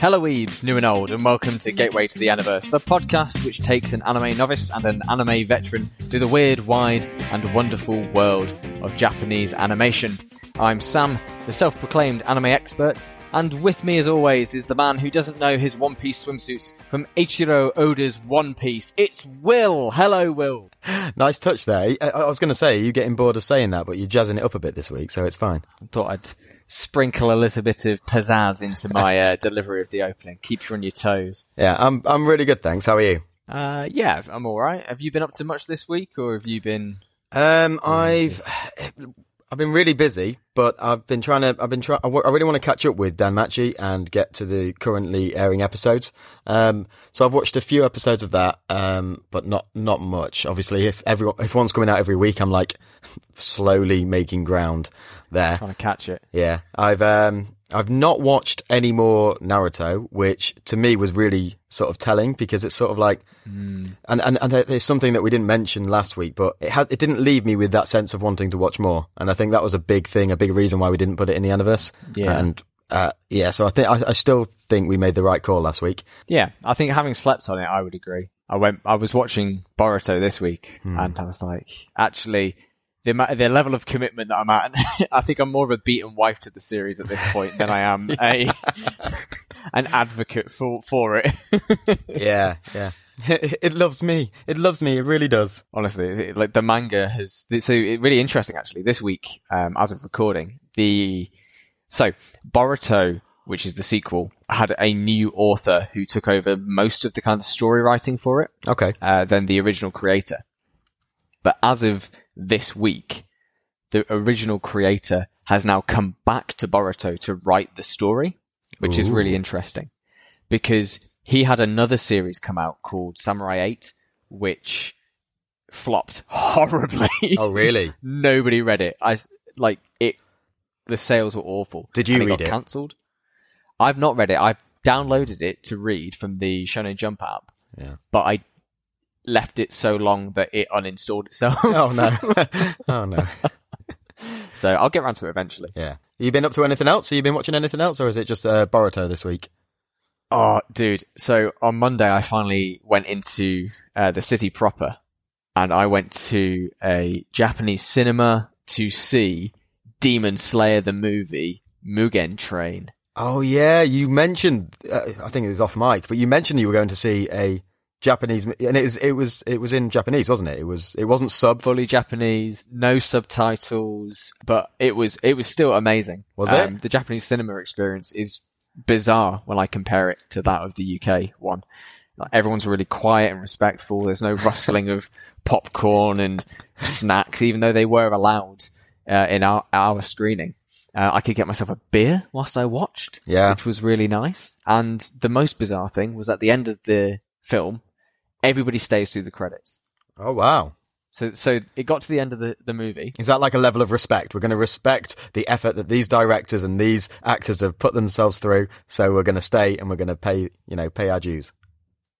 Hello, Weebs, new and old, and welcome to Gateway to the Aniverse, the podcast which takes an anime novice and an anime veteran through the weird, wide, and wonderful world of Japanese animation. I'm Sam, the self proclaimed anime expert, and with me, as always, is the man who doesn't know his One Piece swimsuits from Eiichiro Oda's One Piece. It's Will. Hello, Will. Nice touch there. I, I was going to say, you getting bored of saying that, but you're jazzing it up a bit this week, so it's fine. I thought I'd sprinkle a little bit of pizzazz into my uh, delivery of the opening. Keep you on your toes. Yeah, I'm I'm really good, thanks. How are you? Uh, yeah, I'm all right. Have you been up to much this week, or have you been? Um, I've I've been really busy, but I've been trying to. I've been trying. I w- I really want to catch up with Danmachi and get to the currently airing episodes. Um, so I've watched a few episodes of that, um, but not not much. Obviously, if everyone if one's coming out every week, I'm like slowly making ground there. Trying to catch it. Yeah, I've um I've not watched any more Naruto, which to me was really sort of telling because it's sort of like, and and and it's something that we didn't mention last week, but it had it didn't leave me with that sense of wanting to watch more, and I think that was a big thing, a big reason why we didn't put it in the Aniverse. Yeah. and uh, yeah, so I think I, I still think we made the right call last week. Yeah, I think having slept on it, I would agree. I went. I was watching Boruto this week, and I was like, actually, the the level of commitment that I'm at, I think I'm more of a beaten wife to the series at this point than I am a an advocate for for it. yeah, yeah, it loves me. It loves me. It really does. Honestly, it- like the manga has. So it, really interesting actually. This week, um, as of recording, the so Boruto, which is the sequel, had a new author who took over most of the kind of story writing for it. Okay. uh, than the original creator. But as of this week, the original creator has now come back to Boruto to write the story, which is really interesting because he had another series come out called Samurai 8, which flopped horribly. Oh, really? Nobody read it. I like it. The sales were awful. Did you it read got it? Cancelled. I've not read it. I've downloaded it to read from the Shonen Jump app Yeah. but I left it so long that it uninstalled itself. Oh no. oh no. so I'll get around to it eventually. Yeah. You been up to anything else? Have you been watching anything else, or is it just uh, Boruto this week? Oh, dude. So on Monday, I finally went into uh, the city proper and I went to a Japanese cinema to see Demon Slayer the movie Mugen Train. Oh yeah, you mentioned. Uh, I think it was off mic, but you mentioned you were going to see a Japanese, and it was it was it was in Japanese, wasn't it? It was it wasn't subbed. Fully Japanese, no subtitles, but it was it was still amazing. Was it? The Japanese cinema experience is bizarre when I compare it to that of the UK one. Like, everyone's really quiet and respectful. There's no rustling of popcorn and snacks, even though they were allowed uh, in our, our screening. Uh, I could get myself a beer whilst I watched, Yeah. which was really nice. And the most bizarre thing was at the end of the film, everybody stays through the credits. Oh wow, So, so it got to the end of the, the movie. is that like a level of respect? We're going to respect the effort that these directors and these actors have put themselves through, so we're going to stay and we're going to pay you know pay our dues.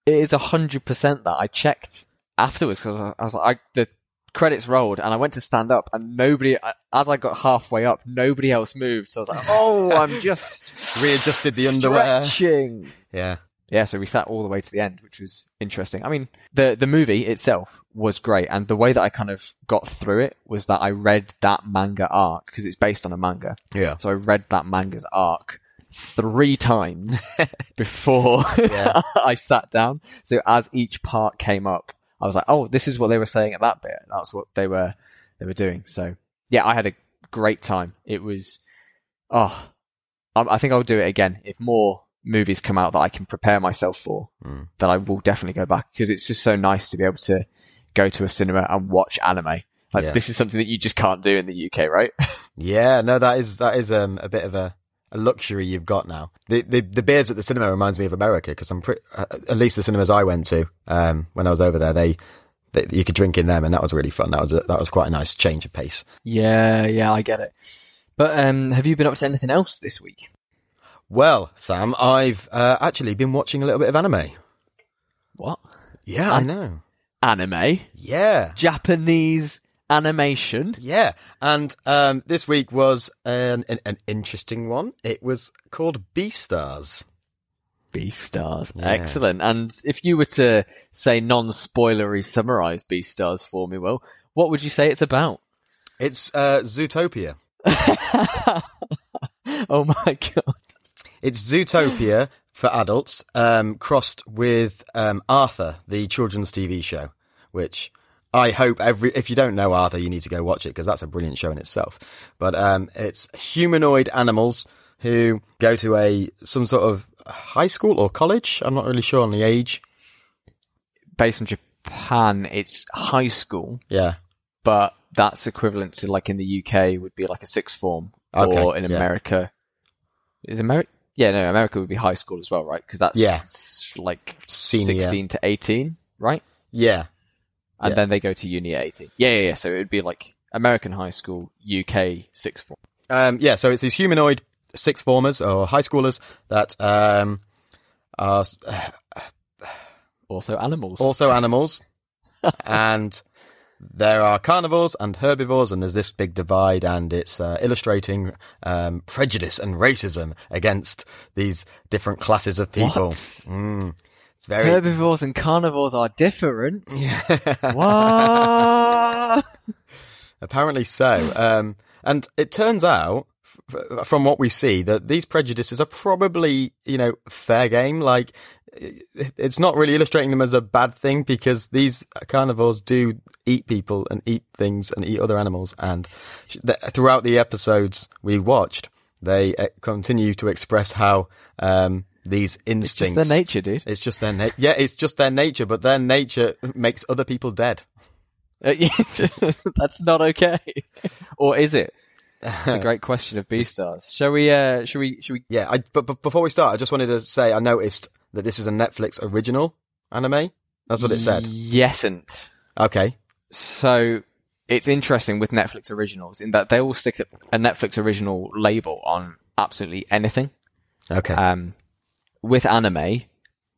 It is a hundred percent that I checked afterwards because I was like, I, the credits rolled and I went to stand up and nobody, as I got halfway up, nobody else moved. So I was like, oh, I'm just Readjusted the underwear. stretching. Yeah, Yeah, so we sat all the way to the end, which was interesting. I mean, the the movie itself was great, and the way that I kind of got through it was that I read that manga arc because it's based on a manga. yeah. So I read that manga's arc three times before Yeah. I sat down. So as each part came up, I was like, "Oh, this is what they were saying at that bit. That's what they were they were doing." So yeah, I had a great time. It was, oh, I, I think I'll do it again if more movies come out that I can prepare myself for. Mm. Then I will definitely go back because it's just so nice to be able to go to a cinema and watch anime. Like Yeah. this is something that you just can't do in the UK, right? Yeah, no, that is that is um, a bit of a, a luxury you've got now. The, the the beers at the cinema reminds me of America because I'm pretty, uh, at least the cinemas I went to um, when I was over there, they, they you could drink in them, and that was really fun. That was a, that was quite a nice change of pace. Yeah, yeah, I get it. But um, have you been up to anything else this week? Well, Sam, I've uh, actually been watching a little bit of anime. What? Yeah, I know. Anime? Yeah, Japanese animation. Yeah, and um, this week was an, an an interesting one. It was called Beastars. Beastars. Yeah. Excellent. And if you were to say non-spoilery summarize Beastars for me, well, what would you say it's about? It's uh, Zootopia. oh my god. It's Zootopia for adults, um, crossed with um, Arthur, the children's TV show, which I hope every. If you don't know Arthur, you need to go watch it because that's a brilliant show in itself. But um, it's humanoid animals who go to a some sort of high school or college. I'm not really sure on the age. Based on Japan, it's high school, Yeah, but that's equivalent to like in the UK would be like a sixth form, Okay, or in yeah. America, is America? Yeah, no, America would be high school as well, right? Because that's Yeah. like Senior. sixteen to eighteen, right? yeah, And Yeah. then they go to uni at eighteen. Yeah, yeah, yeah. So it would be like American high school, UK sixth form. um, yeah. So it's these humanoid sixth formers or high schoolers that um, are Also animals. also animals, and there are carnivores and herbivores, and there's this big divide, and it's uh, illustrating um, prejudice and racism against these different classes of people. What? Mm, it's very Herbivores and carnivores are different. what? apparently so. Um, and it turns out. From what we see, that these prejudices are probably, you know, fair game. Like, it's not really illustrating them as a bad thing because these carnivores do eat people and eat things and eat other animals. And th- throughout the episodes we watched, they uh, continue to express how um, these It's instincts. just their nature, dude. It's just their na- yeah, it's just their nature, but their nature makes other people dead. Uh, That's not okay. or is it? The great question of Beastars. Shall we? Uh, shall we? Shall we? Yeah, I, but, but before we start, I just wanted to say I noticed that this is a Netflix original anime. That's what it said. Yesn't. Okay. So it's interesting with Netflix originals in that they will stick a Netflix original label on absolutely anything. Okay. Um, with anime,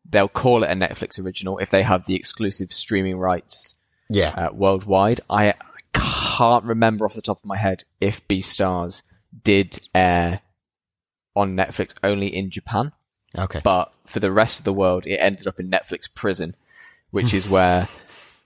they'll call it a Netflix original if they have the exclusive streaming rights yeah. uh, worldwide. I can't remember off the top of my head if Beastars did air on Netflix only in Japan, Okay. but for the rest of the world, it ended up in Netflix prison, which is where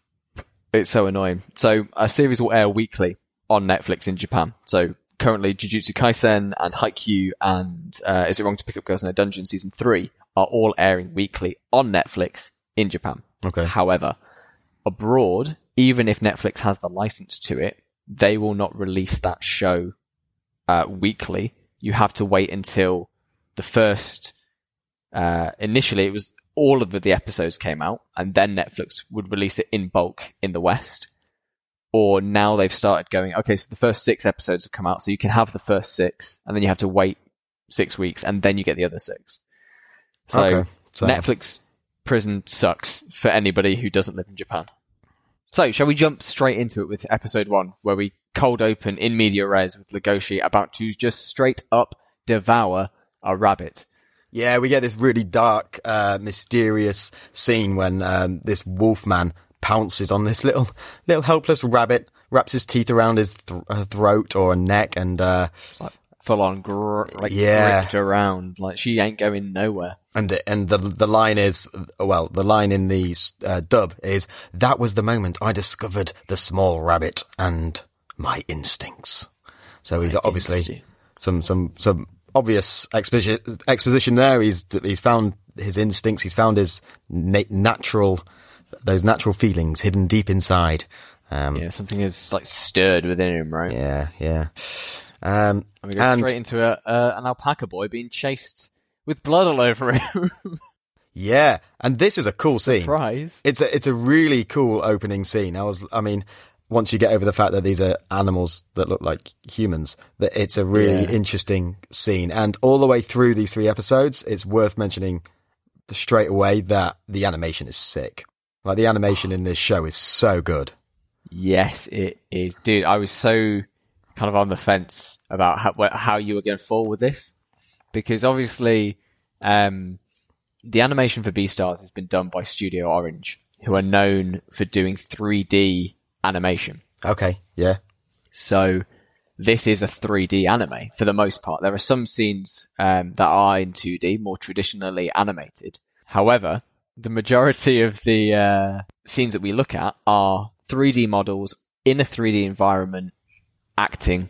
it's so annoying. So a series will air weekly on Netflix in Japan. So currently, Jujutsu Kaisen and Haikyuu and uh, Is It Wrong to Pick Up Girls in a Dungeon season three are all airing weekly on Netflix in Japan. Okay. However, abroad, even if Netflix has the license to it, they will not release that show uh, weekly. You have to wait until the first. Uh, initially, it was all of the episodes came out, and then Netflix would release it in bulk in the West. Or now they've started going, okay, so the first six episodes have come out, so you can have the first six, and then you have to wait six weeks, and then you get the other six. So Okay. So- Netflix prison sucks for anybody who doesn't live in Japan. So, shall we jump straight into it with episode one, where we cold open in media res with Legoshi about to just straight up devour a rabbit? Yeah, we get this really dark, uh, mysterious scene when um, this wolfman pounces on this little, little helpless rabbit, wraps his teeth around his th- uh, throat or neck, and uh, It's like full on gr- like Yeah. gripped around, like she ain't going nowhere. and and the the line is well, the line in the uh, dub is that was the moment I discovered the small rabbit and my instincts. So he's obviously instinct. some some some obvious exposition exposition there. He's he's found his instincts. He's found his na- natural those natural feelings hidden deep inside. Um, Yeah, something is like stirred within him, right? yeah, yeah. Um, And we go and straight into a, uh, an alpaca boy being chased with blood all over him. yeah, and this is a cool scene. Surprise! It's a it's a really cool opening scene. I was, I mean, once you get over the fact that these are animals that look like humans, that it's a really Yeah. interesting scene. And all the way through these three episodes, it's worth mentioning straight away that the animation is sick. Like the animation in this show is so good. Yes, it is, dude. I was so kind of on the fence about how, how you were going to fall with this because obviously, um, the animation for Beastars has been done by Studio Orange, who are known for doing 3D animation. Okay, yeah, So this is a 3D anime for the most part. There are some scenes um, that are in 2D, more traditionally animated. However, the majority of the uh, scenes that we look at are 3D models in a 3D environment acting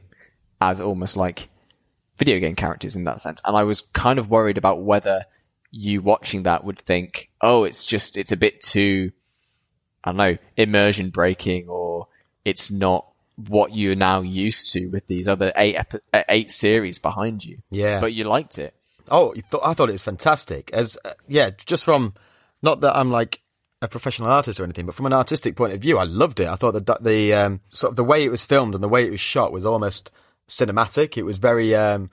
as almost like video game characters in that sense. And I was kind of worried about whether you watching that would think, oh, it's just, it's a bit too, I don't know, immersion breaking or it's not what you're now used to with these other eight uh, eight series behind you. yeah. But you liked it. Oh, I thought it was fantastic. As uh, yeah, just from not that I'm like a professional artist or anything, but from an artistic point of view, I loved it. I thought that the um, sort of the way it was filmed and the way it was shot was almost cinematic. It was very um,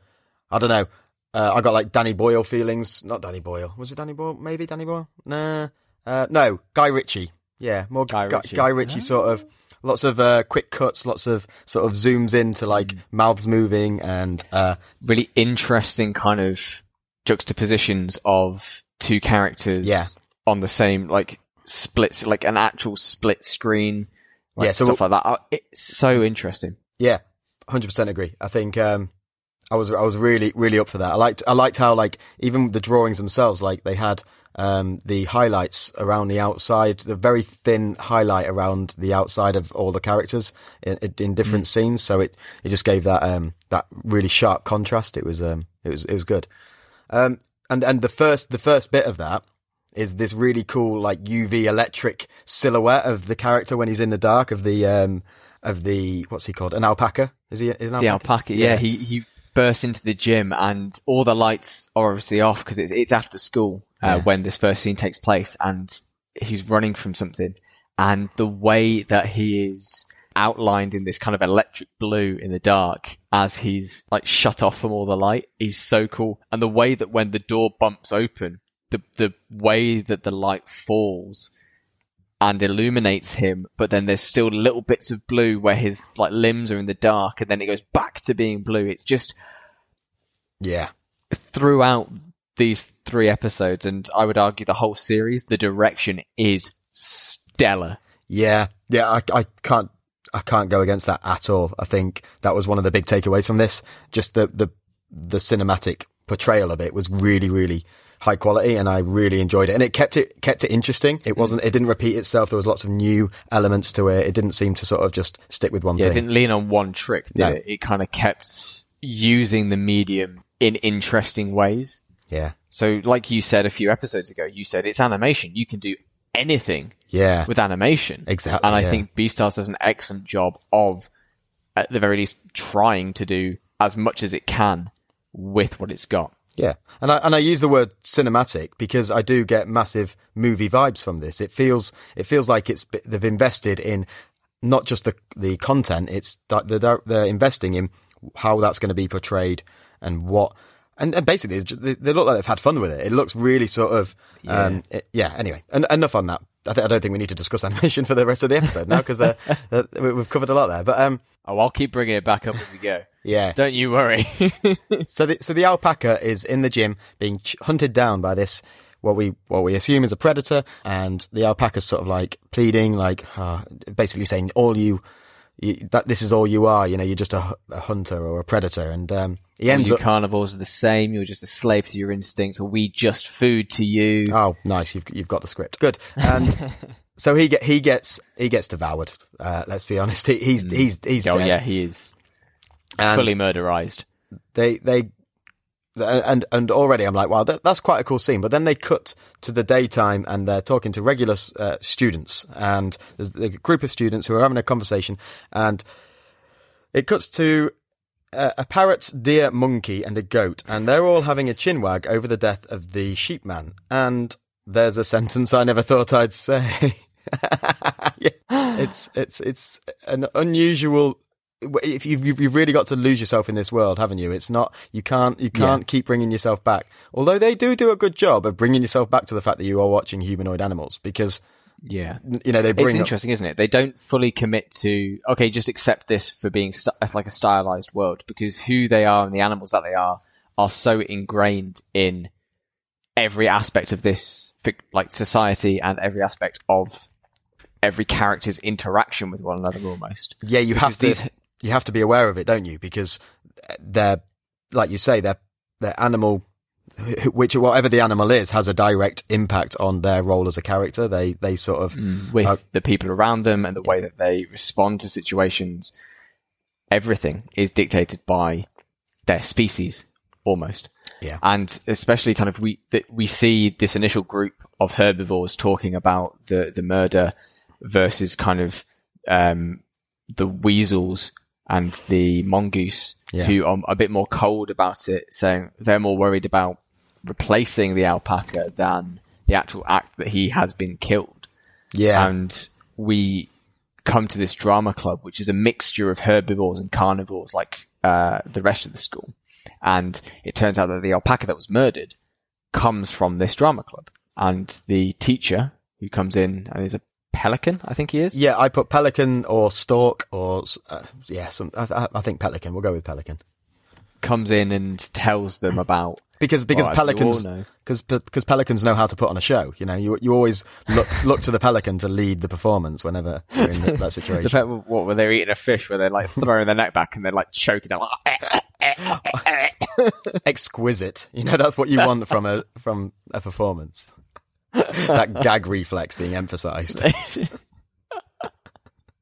I don't know. Uh, I got like Danny Boyle feelings. Not Danny Boyle. Was it Danny Boyle? Maybe Danny Boyle. Nah. Uh, no, Guy Ritchie. Yeah, more Guy Ritchie. Guy Ritchie sort of. Lots of uh, quick cuts, lots of sort of zooms into like mouths moving and uh, Really interesting kind of juxtapositions of two characters Yeah. on the same like splits, like an actual split screen. Like Yeah, so stuff like that. Uh, It's so interesting. Yeah, hundred percent agree. I think um, I was I was really really up for that. I liked I liked how like even the drawings themselves, like they had um, the highlights around the outside, the very thin highlight around the outside of all the characters in, in different scenes. So it it just gave that um, that really sharp contrast. It was um, it was it was good. Um, and and the first the first bit of that is this really cool like UV electric silhouette of the character when he's in the dark of the um of the what's he called an alpaca is he an The alpaca, yeah, Yeah. he he bursts into the gym and all the lights are obviously off because it's it's after school uh, when this first scene takes place and he's running from something. And the way that he is outlined in this kind of electric blue in the dark as he's like shut off from all the light is so cool. And the way that when the door bumps open the the way that the light falls and illuminates him, but then there's still little bits of blue where his like limbs are in the dark, and then it goes back to being blue. It's just yeah throughout these three episodes, and I would argue the whole series, the direction is stellar. yeah yeah I, I can't I can't go against that at all. I think that was one of the big takeaways from this. Just the the the cinematic portrayal of it was really really high quality and I really enjoyed it and it kept it kept it interesting it mm. wasn't it didn't repeat itself there was lots of new elements to it it didn't seem to sort of just stick with one Yeah, it didn't lean on one trick, No. it? It kind of kept using the medium in interesting ways. yeah So, like you said a few episodes ago, you said it's animation. You can do anything yeah with animation. Exactly, And I yeah. think Beastars does an excellent job of, at the very least, trying to do as much as it can with what it's got. Yeah, and I and I use the word cinematic because I do get massive movie vibes from this. It feels it feels like it's they've invested in not just the the content. It's they're, they're investing in how that's going to be portrayed and what. And, and basically, they, they look like they've had fun with it. It looks really sort of, yeah. Um, it, yeah. Anyway, en- enough on that. I, th- I don't think we need to discuss animation for the rest of the episode now because uh, uh, we- we've covered a lot there. But um, Oh, I'll keep bringing it back up as we go. yeah, Don't you worry. So the so the alpaca is in the gym being ch- hunted down by this what we what we assume is a predator, and the alpaca's sort of like pleading, like uh, basically saying all you, you that this is all you are. You know, you're just a, a hunter or a predator, and um, he ends you up. carnivores are the same. You're just a slave to your instincts. Are we just food to you? Oh, nice! You've you've got the script. Good. And so he get he gets he gets devoured. Uh, let's be honest. He, he's he's he's oh, dead. yeah, he is And- fully murderized. they they and and already I'm like, wow, that, that's quite a cool scene. But then they cut to the daytime and they're talking to regular uh, students, and there's a group of students who are having a conversation, and it cuts to a, a parrot, deer, monkey, and a goat, and they're all having a chinwag over the death of the sheepman. And there's a sentence I never thought I'd say. yeah, it's it's it's an unusual if you've, you've you've really got to lose yourself in this world, haven't you? It's not you can't you can't keep bringing yourself back. Although they do do a good job of bringing yourself back to the fact that you are watching humanoid animals because Yeah. you know they It's bring up, interesting, isn't it? They don't fully commit to okay, just accept this for being st- like a stylized world because who they are and the animals that they are are so ingrained in every aspect of this like society and every aspect of every character's interaction with one another almost. Yeah, you have to these- you have to be aware of it, don't you? Because uh, they're like you say, they're they're animal which whatever the animal is has a direct impact on their role as a character. They they sort of with Uh, the people around them and the way that they respond to situations. Everything is dictated by their species, almost. Yeah. And especially kind of we that we see this initial group of herbivores talking about the the murder versus kind of um, the weasels and the mongoose Yeah. who are a bit more cold about it, saying they're more worried about replacing the alpaca than the actual act that he has been killed yeah and we come to this drama club, which is a mixture of herbivores and carnivores, like uh, the rest of the school. And it turns out that the alpaca that was murdered comes from this drama club, and the teacher who comes in and is a pelican, I think he is. yeah. I put pelican or stork or uh, yeah. Some I, I- I think pelican. We'll go with pelican comes in and tells them about because because Well, pelicans know. because because pelicans know how to put on a show. You know, you you always look look to the pelican to lead the performance whenever you're in that, that the situation. fact what were they eating a fish where they're like throwing their neck back and they're like choking it like eh, eh, eh, Exquisite. You know, that's what you want from a from a performance. that gag reflex being emphasised.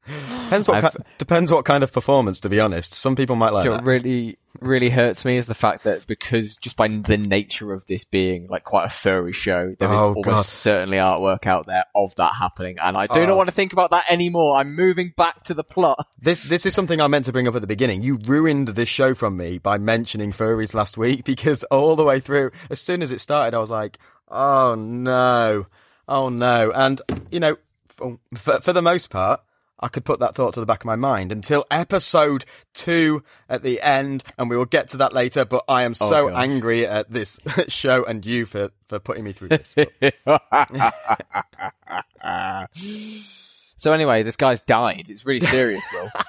Depends what ki- depends what kind of performance. To be honest, some people might like what that. really really hurts me is the fact that because just by the nature of this being like quite a furry show, there is Oh, almost God. certainly artwork out there of that happening, and I do Oh. not want to think about that anymore. I'm moving back to the plot. This this is something I meant to bring up at the beginning. You ruined this show from me by mentioning furries last week because all the way through, as soon as it started, I was like, "Oh no, oh no!" And you know, for, for, for the most part, I could put that thought to the back of my mind until episode two at the end, and we will get to that later. But I am oh, so gosh. angry at this show and you for for putting me through this. so anyway, this guy's died. It's really serious, Will.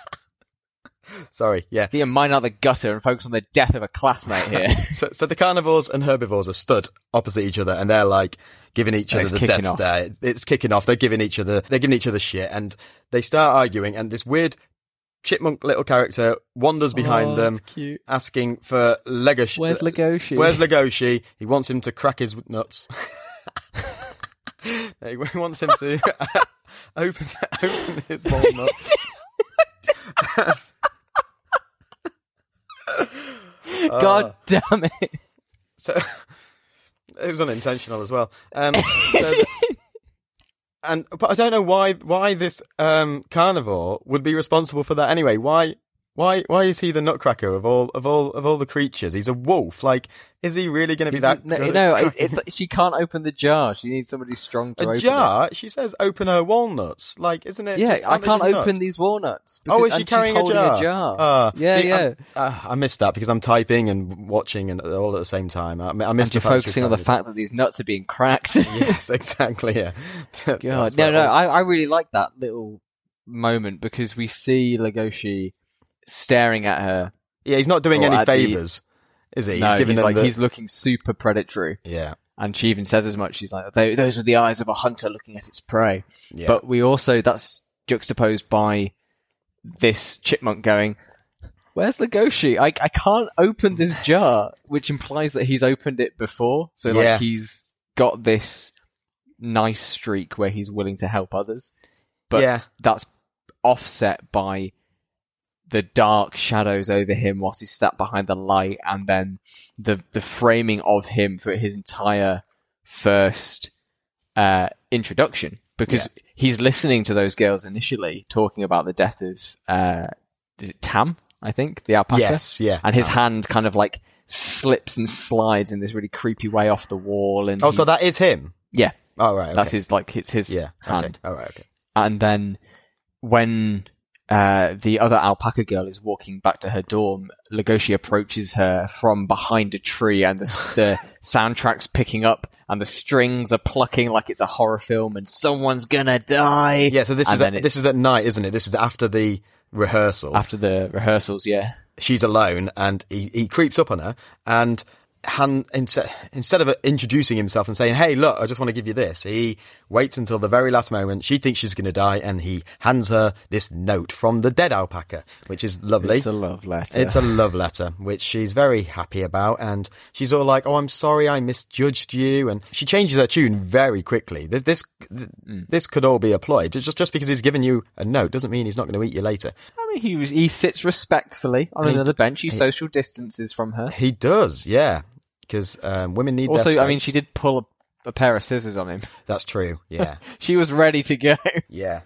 Sorry, yeah. Liam, mine out the gutter and focus on the death of a classmate here. So, so the carnivores and herbivores are stood opposite each other, and they're like giving each And other the death off. stare. It's, it's kicking off. They're giving each other, they're giving each other shit, and they start arguing. And this weird chipmunk little character wanders behind Oh, them, cute. asking for Legoshi. Where's Legoshi? Where's Legoshi? He wants him to crack his nuts. he wants him to open open his walnuts. God damn it! So it was unintentional as well. Um, so the- and but I don't know why why this um, carnivore would be responsible for that anyway. Why why why is he the nutcracker of all of all of all the creatures? He's a wolf. Like, is he really going to be that? no, no, it, it's like she can't open the jar. She needs somebody strong to open a open jar. She says, "Open her walnuts." Like, isn't it. it? Yeah, just- I can't open these walnuts. Oh, is she carrying a jar? a jar? Ah, yeah, see, yeah. Uh, I missed that because I'm typing and watching and all at the same time. I, I and missed you're the fact focusing on the fact that these nuts are being cracked. Yes, exactly. Yeah. God, no, no, I, I really like that little moment because we see Legoshi staring at her. Yeah, he's not doing any at the- favors, is he? no, he's giving he's like the- he's looking super predatory, yeah, and she even says as much. She's like, "Those are the eyes of a hunter looking at its prey." yeah. But we also that's juxtaposed by this chipmunk going, "Where's Legoshi? I I can't open this jar," which implies that he's opened it before. So Yeah. like he's got this nice streak where he's willing to help others, but yeah, that's offset by the dark shadows over him whilst he's sat behind the light, and then the the framing of him for his entire first uh, introduction because he's listening to those girls initially talking about the death of uh, is it Tam? I think the alpaca. yes, yeah. and his Um, hand kind of like slips and slides in this really creepy way off the wall. And Oh, so that is him. yeah, Oh, right. Okay. that's his like it's his yeah. hand Okay. All right. Okay. and then when uh, the other alpaca girl is walking back to her dorm, Legoshi approaches her from behind a tree, and the, the soundtrack's picking up, and the strings are plucking like it's a horror film, and someone's gonna die. Yeah. So this And is at, this is at night, isn't it? This is after the rehearsal. after the rehearsals. Yeah, She's alone, and he he creeps up on her, and hand, instead, instead of introducing himself and saying, Hey, look, I just want to give you this, he waits until the very last moment. She thinks she's going to die and he hands her this note from the dead alpaca, which is lovely. It's a love letter. It's a love letter, which she's very happy about. And she's all like, Oh, I'm sorry I misjudged you. And she changes her tune very quickly. Th- This, this could all be a ploy. Just, just because he's given you a note doesn't mean he's not going to eat you later. I mean, he was, he sits respectfully on He another bench. He, social distances from her. He does, yeah. Because um, women need Also, I mean, she did pull a, pair of scissors on him. That's true, yeah. She was ready to go. Yeah.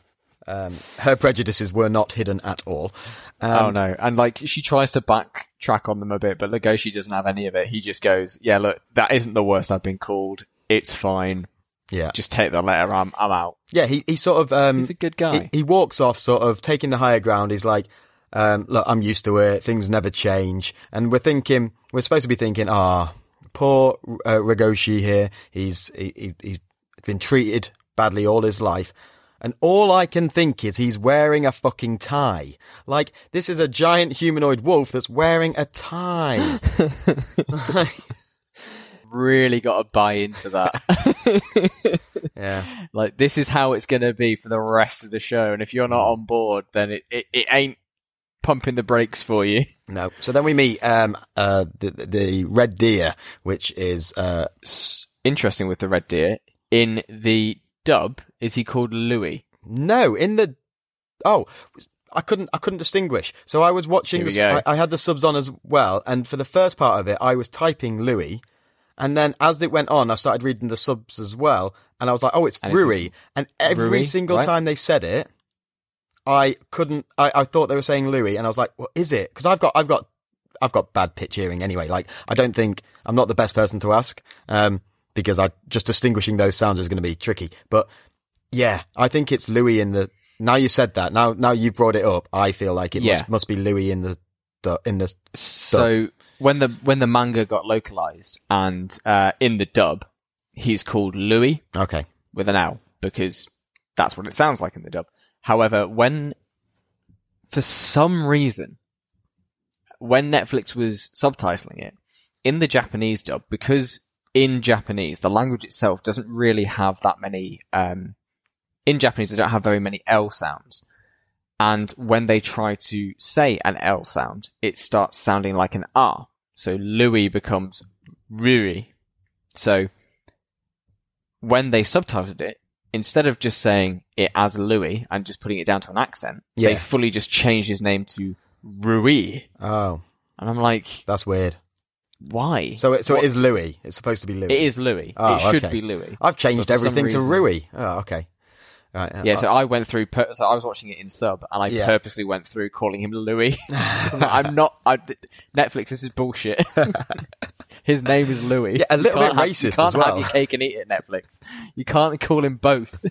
Um, her prejudices were not hidden at all. oh And- no! And like she tries to backtrack on them a bit, but Legoshi doesn't have any of it. He just goes, "Yeah, look, that isn't the worst I've been called. It's fine. Yeah. Just take the letter. I'm I'm out." Yeah, he, he sort of, um, He's a good guy. he, he walks off sort of taking the higher ground. He's like, um, look, I'm used to it. Things never change. And we're thinking, we're supposed to be thinking, ah, poor, uh, Ragoshi here. He's, he, he, he's been treated badly all his life. And all I can think is he's wearing a fucking tie. Like, this is a giant humanoid wolf that's wearing a tie. Really got to buy into that. yeah. like this is how it's going to be for the rest of the show, and if you're not on board, then it, it, it ain't pumping the brakes for you. No. So then we meet, um, uh, the, the red deer, which is, uh, Interesting with the red deer. In the dub, is he called Louis? No, in the oh, I couldn't I couldn't distinguish. So I was watching. Here we The, go. I, I had the subs on as well, and for the first part of it, I was typing Louis, and then as it went on, I started reading the subs as well, and I was like, oh, it's And it's Rui, and every Rui, single right? time they said it, I couldn't. I, I thought they were saying Louis, and I was like, what is it? Because I've got I've got I've got bad pitch hearing anyway. Like I don't think I'm not the best person to ask. Um, because I just distinguishing those sounds is going to be tricky. But yeah, I think it's Louis in the. Now you said that. Now, now you brought it up. I feel like it Yeah. must must be Louis in the in the. So when the when the manga got localized and uh, in the dub, he's called Louis Okay. with an L because that's what it sounds like in the dub. However, when for some reason when Netflix was subtitling it in the Japanese dub, because in Japanese the language itself doesn't really have that many. Um, in Japanese, they don't have very many L sounds. And when they try to say an L sound, it starts sounding like an R. So Louis becomes Rui. So when they subtitled it, instead of just saying it as Louis and just putting it down to an accent, they fully just changed his name to Rui. Oh, And I'm like, that's weird. why? So it so it is Louis. It's supposed to be Louis. It is Louis. Oh, it should okay. be Louis. I've changed everything to Rui. Oh, okay. Right. uh, Yeah, so I went through. Per- so I was watching it in sub, and I Yeah. purposely went through calling him Louis. I'm not. I, Netflix, this is bullshit. His name is Louis. Yeah, a You little can't bit have- You racist can't as well. have your cake and eat it. Netflix. You can't call him both.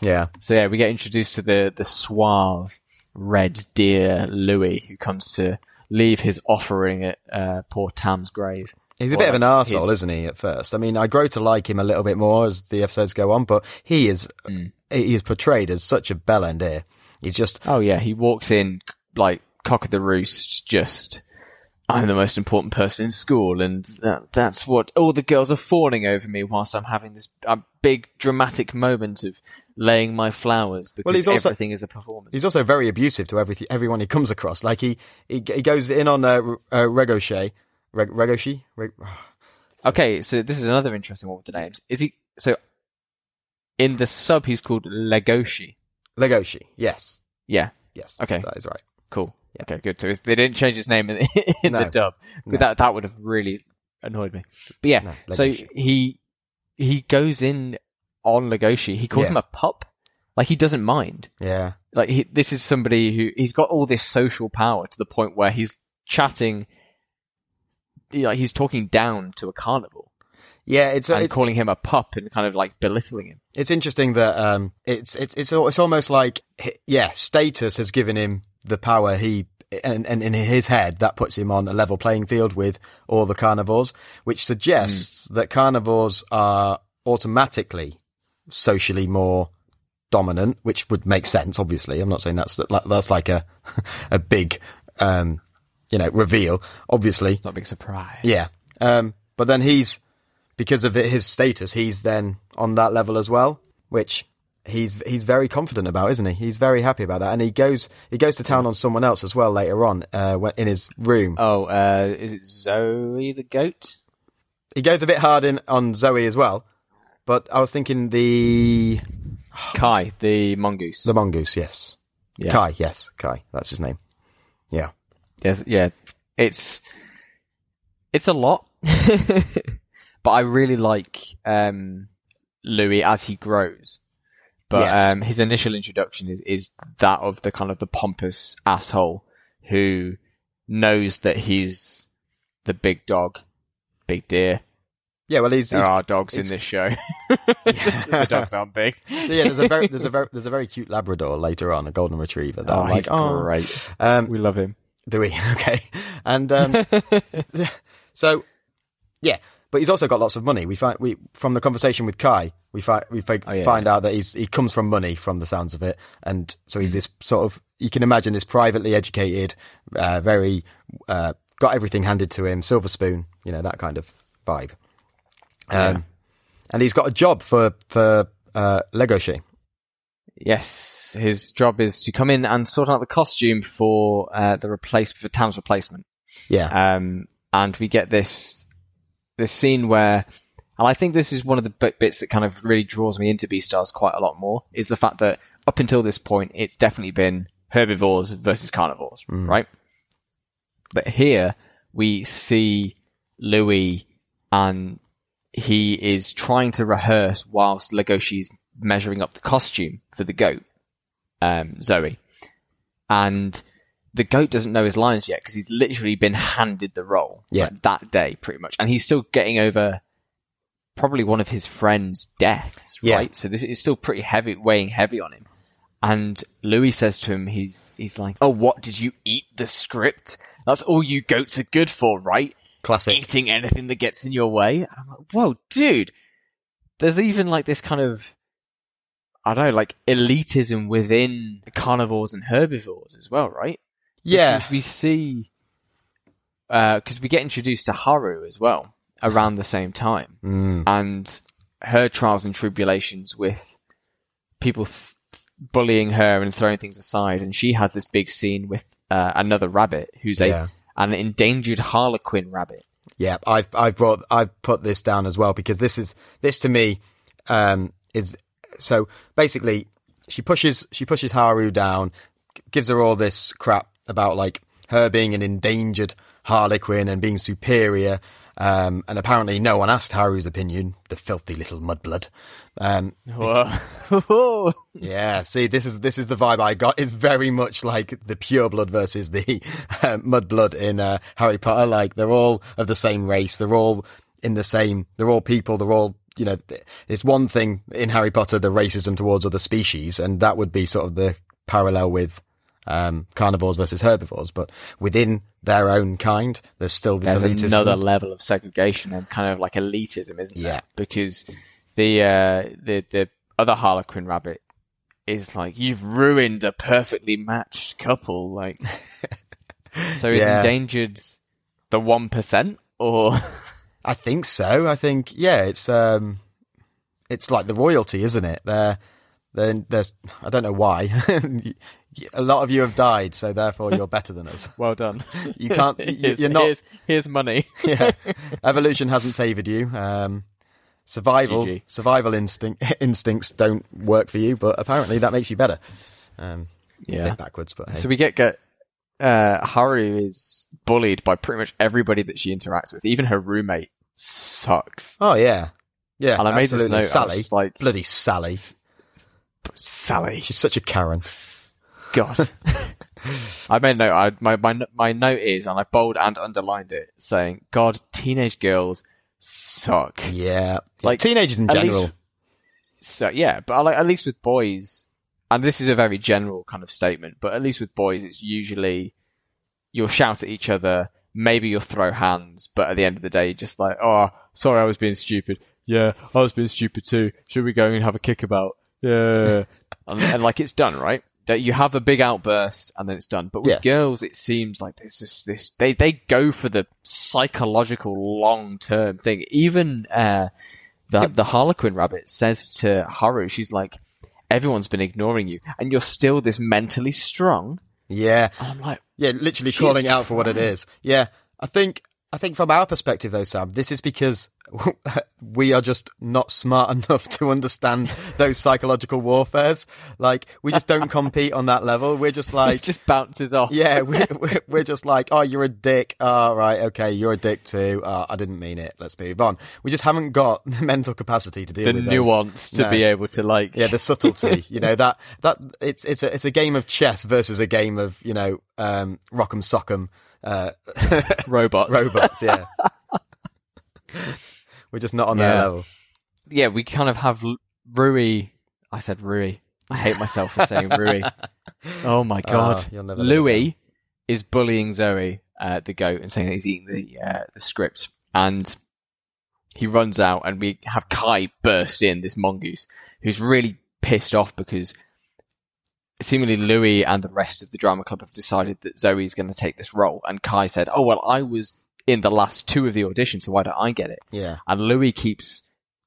yeah. so yeah, we get introduced to the the suave red deer Louis, who comes to leave his offering at uh, poor Tam's grave. He's a bit of an arsehole, his- isn't he, at first? I mean, I grow to like him a little bit more as the episodes go on, but he is, Mm. he is portrayed as such a bell end ear. He's just, Oh yeah, he walks in like cock of the roost, just I'm the most important person in school, and that, that's what all the girls are fawning over me whilst I'm having this uh, big dramatic moment of laying my flowers because Well, he's also- everything is a performance. he's also very abusive to every, everyone he comes across. Like he, he, he goes in on, uh, uh Reg, Regoshi? Reg, ah, Okay, so this is another interesting one with the names. Is he so? In the sub, he's called Legoshi. Legoshi. Yes. Yeah. Yes. Okay. That is right. Cool. Okay, good. So they didn't change his name in, in the dub. No. That that would have really annoyed me. But yeah, No, so he he goes in on Legoshi. He calls Yeah. him a pup. Like he doesn't mind. Yeah. Like he, this is somebody who he's got all this social power to the point where he's chatting. Like he's talking down to a carnival Yeah. It's, and it's, calling him a pup and kind of like belittling him. it's interesting that, um, it's, it's, it's, it's almost like, yeah, status has given him the power he, and, and in his head, that puts him on a level playing field with all the carnivores, which suggests that carnivores are automatically socially more dominant, which would make sense. Obviously, I'm not saying that's that's like a a big, um, you know, reveal. Obviously, It's not a big surprise. yeah. Um, but then he's because of his status, he's then on that level as well, which he's he's very confident about, isn't he? He's very happy about that, and he goes he goes to town on someone else as well later on uh, in his room. Oh, uh, is it Zoe the goat? He goes a bit hard in on Zoe as well, but I was thinking the Kai, the mongoose. the mongoose, yes, Yeah. Kai, yes, Kai, that's his name. Yeah, Yes, yeah, it's it's a lot, but I really like um, Louis as he grows. But Yes. um, his initial introduction is is that of the kind of the pompous asshole who knows that he's the big dog, big deer. yeah. Well, he's, There he's are dogs in this show. the dogs aren't big. yeah. There's a very there's a very there's a very cute Labrador later on, a golden retriever. That Oh, I'm like, he's oh, great. Um, We love him. Do we? Okay. And um, so, yeah, but he's also got lots of money. We find we from the conversation with Kai, we find we fi- Oh, yeah, find yeah. out that he's he comes from money from the sounds of it, and so he's this sort of you can imagine this privately educated, uh, very uh, got everything handed to him, silver spoon, you know that kind of vibe. Um, Yeah. and he's got a job for for uh, Legoshi. Yes, his job is to come in and sort out the costume for uh, the replace for Tam's replacement. Yeah, Um, and we get this this scene where, and I think this is one of the bit- bits that kind of really draws me into Beastars quite a lot more is the fact that up until this point, it's definitely been herbivores versus carnivores, right? But here we see Louis, and he is trying to rehearse whilst Legoshi's measuring up the costume for the goat, um, Zoe, and the goat doesn't know his lines yet because he's literally been handed the role Yeah. like, that day, pretty much, and he's still getting over probably one of his friends' deaths, Yeah. right? So this is still pretty heavy, weighing heavy on him. And Louis says to him, he's he's like, "Oh, what did you eat the script? That's all you goats are good for, right? classic. Eating anything that gets in your way." And I'm like, "Whoa, dude!" There's even like this kind of, I don't know, like elitism within carnivores and herbivores as well, right? Yeah, Because we see, because we get introduced to Haru as well around the same time, Mm. and her trials and tribulations with people th- bullying her and throwing things aside, and she has this big scene with uh, another rabbit who's a an endangered harlequin rabbit. Yeah, I've I've brought I've put this down as well because this is this to me um is so basically she pushes she pushes Haru down, gives her all this crap about like her being an endangered harlequin and being superior. Um, and apparently no one asked Haru's opinion, the filthy little mudblood. Um, yeah, see, this is this is the vibe I got. It's very much like the pure blood versus the uh, mud blood in uh, Harry Potter. Like they're all of the same race. They're all in the same. They're all people. They're all you know. It's one thing in Harry Potter, the racism towards other species, and that would be sort of the parallel with um, carnivores versus herbivores. But within their own kind, there's still this There's elitism. another level of segregation and kind of like elitism, isn't Yeah. there? Because the uh, the the other harlequin rabbit is like you've ruined a perfectly matched couple, like so he's Yeah. endangered the one percent or I think so. I think yeah, it's um, it's like the royalty, isn't it? They're, they're, there's I don't know why. a lot of you have died, so therefore you're better than us. well done. You can't. Here's, you're not. here's, here's money. Yeah, evolution hasn't favoured you. Um, survival, GG. survival instinct instincts don't work for you, but apparently that makes you better. Um, a Yeah. bit backwards, but hey. So we get get uh, Haru is bullied by pretty much everybody that she interacts with. Even her roommate sucks. oh yeah, yeah. And I made this absolutely. note. I was Sally, like bloody Sally. Sally. She's such a Karen. God. I made a note. I, my, my my note is, and I bold and underlined it, saying, "God, teenage girls suck." Yeah, Like, teenagers in general. least- So yeah, but like at least with boys, and this is a very general kind of statement, but at least with boys, it's usually you'll shout at each other, maybe you'll throw hands, but at the end of the day, you're just like, "Oh, sorry, I was being stupid. Yeah, I was being stupid too. Should we go and have a kickabout? Yeah." and, and like it's done, right? that you have a big outburst and then it's done. But with Yeah. girls, it seems like there's just this. They they go for the psychological long term thing. Even uh, the the Harlequin rabbit says to Haru, she's like, "Everyone's been ignoring you, and you're still this mentally strong." Yeah, And I'm like, yeah, literally calling out for what it is. Yeah, I think I think from our perspective though, Sam, this is because we are just not smart enough to understand those psychological warfares. Like we just don't compete on that level. We're just it like. just bounces off. Yeah, we're, we're, just like, oh, you're a dick. Oh, right, okay, you're a dick too. Oh, I didn't mean it. Let's move on. We just haven't got the mental capacity to deal the with those. nuance to No. be able to like. Yeah, the subtlety. you know that that it's it's a it's a game of chess versus a game of you know um, rock'em sock'em uh, robots. robots. Yeah, we're just not on their Yeah. level. yeah, we kind of have Rui. I said Rui. I hate myself for saying Rui. Oh my god. Never Louis is bullying Zoe, uh, the goat, and saying that he's eating the uh, the script, and he runs out, and we have Kai burst in, this mongoose, who's really pissed off because seemingly Louis and the rest of the drama club have decided that Zoe is going to take this role, and Kai said, "Oh well, I was in the last two of the auditions, so why don't I get it?" Yeah, and Louis keeps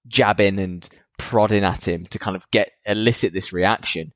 jabbing and prodding at him to kind of get elicit this reaction.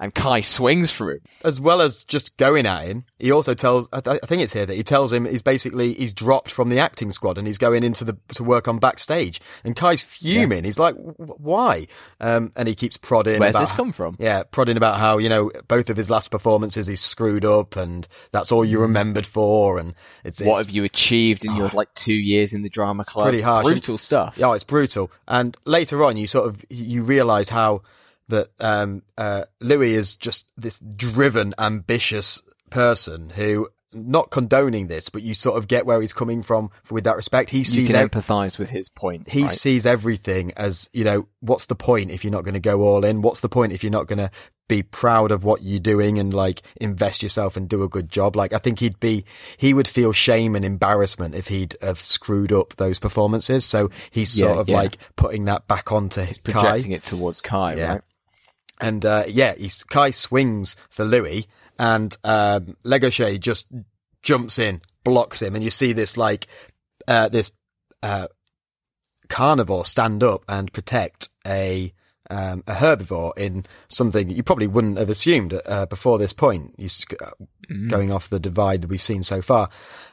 And Kai swings for him. as well as just going at him, he also tells. I, th- I think it's here that he tells him he's basically he's dropped from the acting squad and he's going into the to work on backstage. And Kai's fuming. He's like, "Why?" Um, and he keeps prodding. Where's about this come from? Yeah, prodding about how you know both of his last performances he's screwed up, and that's all you remembered for. And it's. What it's have you achieved in your like two years in the drama club? pretty harsh. Brutal stuff. Yeah, it's brutal. And later on, you sort of you realise how that um, uh, Louis is just this driven, ambitious person who. Not condoning this, but you sort of get where he's coming from with that respect. He You sees can ev- empathise with his point. he right? sees everything as you know what's the point if you're not going to go all in what's the point if you're not going to be proud of what you're doing and like invest yourself and do a good job like i think he'd be he would feel shame and embarrassment if he'd have screwed up those performances so he's Yeah, sort of yeah. like putting that back onto Kai projecting it towards Kai, Yeah. right? And uh, yeah, he's, Kai swings for Louis, and um, Legoshay just jumps in, blocks him, and you see this like uh, this uh, carnivore stand up and protect a um, a herbivore in something that you probably wouldn't have assumed uh, before this point. Uh, going off the divide that we've seen so far,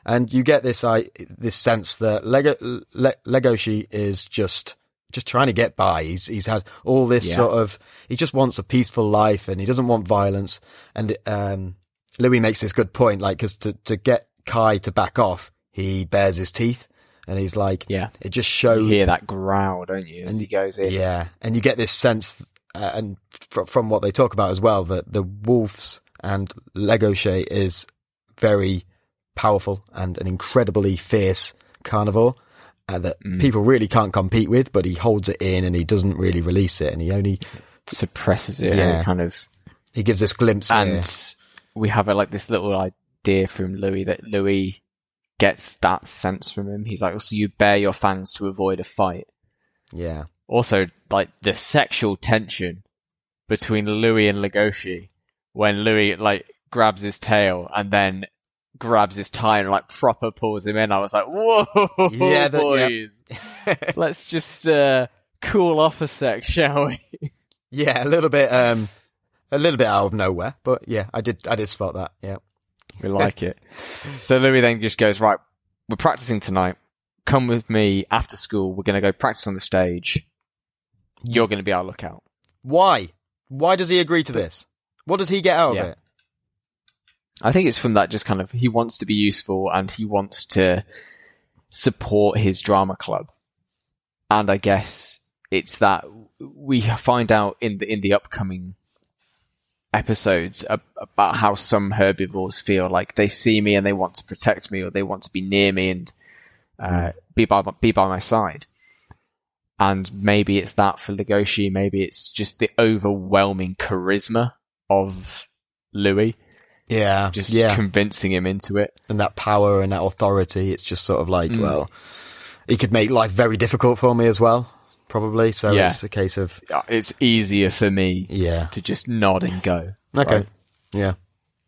and you get this I this sense that Lego Le- Legoshi is just just trying to get by. He's he's had all this Yeah. sort of he just wants a peaceful life and he doesn't want violence. And um, Louis makes this good point, like because to to get Kai to back off, he bares his teeth, and he's like, Yeah. it just shows. You hear that growl, don't you, as And- he goes in? Yeah, and you get this sense, uh, and fr- from what they talk about as well, that the wolves and Legoshay is very powerful and an incredibly fierce carnivore. Uh, that Mm. people really can't compete with, but he holds it in and he doesn't really release it, and he only Suppresses it Yeah. and kind of he gives this glimpse. and we have a, like this little idea from Louis that Louis gets that sense from him. He's like, "So you bare your fangs to avoid a fight." yeah, Also, like the sexual tension between Louis and Legoshi when Louis like grabs his tail and then grabs his tie and like proper pulls him in. I was like, "Whoa, Yeah, that- boys, let's just uh, cool off a sec, shall we?" yeah, a little bit, um, a little bit out of nowhere, but yeah, I did, I did spot that. Yeah, We like it. So Louis then just goes, right, we're practicing tonight. Come with me after school. We're going to go practice on the stage. You're going to be our lookout. why? Why does he agree to this? What does he get out Yeah. of it? I think it's from that just kind of, he wants to be useful and he wants to support his drama club. And I guess it's that we find out in the, in the upcoming episodes about how some herbivores feel like they see me and they want to protect me or they want to be near me and uh, be by be by my side. And maybe it's that for Legoshi. Maybe it's just the overwhelming charisma of Louis, Yeah, just yeah, convincing him into it. and that power and that authority. It's just sort of like, Mm. well, he could make life very difficult for me as well, probably. So Yeah. it's a case of, Uh, It's easier for me yeah, to just nod and go. Okay. Right. Yeah.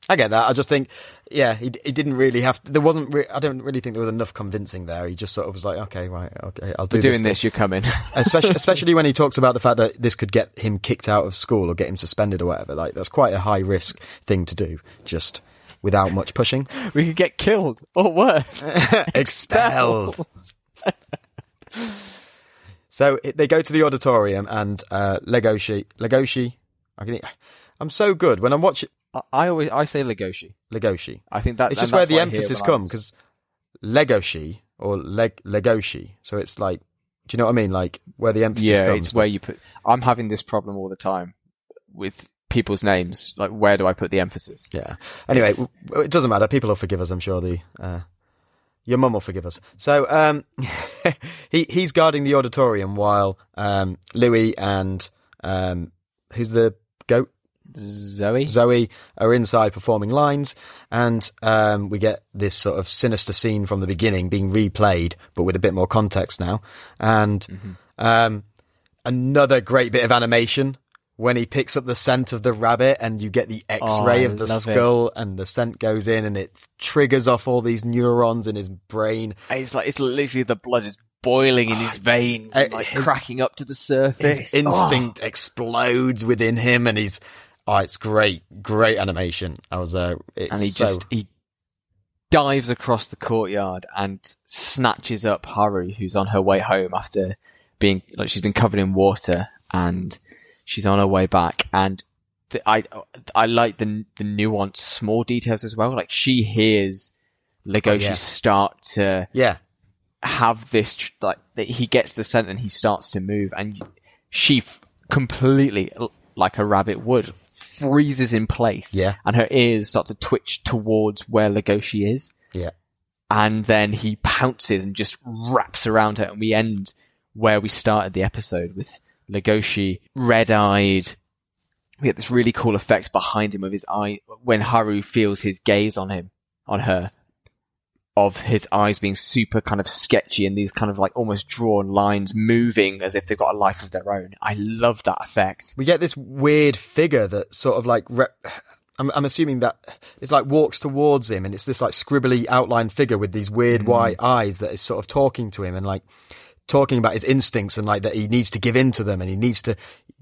I get that. I just think, yeah, he, he didn't really have. To, there wasn't. Re- I don't really think there was enough convincing there. He just sort of was like, okay, right, okay, I'll do We're this. doing this, you're coming. especially especially when he talks about the fact that this could get him kicked out of school or get him suspended or whatever. Like that's quite a high risk thing to do, just without much pushing. we could get killed or worse. Expelled. so it, they go to the auditorium and uh, Legoshi, Legoshi, I can, I'm so good when I'm watching I, always I say Legoshi. Legoshi. I think that It's just where the what I hear emphasis comes because Legoshi or leg Legoshi. So it's like, do you know what I mean? Like where the emphasis yeah, comes. it's where you put. I'm having this problem all the time with people's names. Like, where do I put the emphasis? Yeah. Anyway, It's- it doesn't matter. People will forgive us. I'm sure the uh, your mum will forgive us. So um, he he's guarding the auditorium while um, Louis and um, who's the goat Zoe. Zoe are inside performing lines, and um, we get this sort of sinister scene from the beginning being replayed, but with a bit more context now. And Mm-hmm. um, another great bit of animation when he picks up the scent of the rabbit, and you get the X-ray Oh, of the love it. skull, and the scent goes in, and it triggers off all these neurons in his brain. It's like it's literally the blood is boiling in his veins and Uh, like his- cracking up to the surface. His instinct explodes within him, and he's. Oh, it's great, great animation. I was uh, Oh, and he so- just he dives across the courtyard and snatches up Haru, who's on her way home after being like she's been covered in water, and she's on her way back. And the, I I like the the nuanced small details as well. Like she hears Legoshi yeah. start to yeah, have this like that he gets the scent and he starts to move and she f- completely like a rabbit would freezes in place Yeah. and her ears start to twitch towards where Legoshi is yeah. and then he pounces and just wraps around her and we end where we started the episode with Legoshi red-eyed we get this really cool effect behind him of his eye when Haru feels his gaze on him on her of his eyes being super kind of sketchy and these kind of like almost drawn lines moving as if they've got a life of their own. I love that effect. we get this weird figure that sort of like rep- I'm, I'm assuming that it's like walks towards him and it's this like scribbly outline figure with these weird white eyes that is sort of talking to him and like talking about his instincts and like that he needs to give in to them and he needs to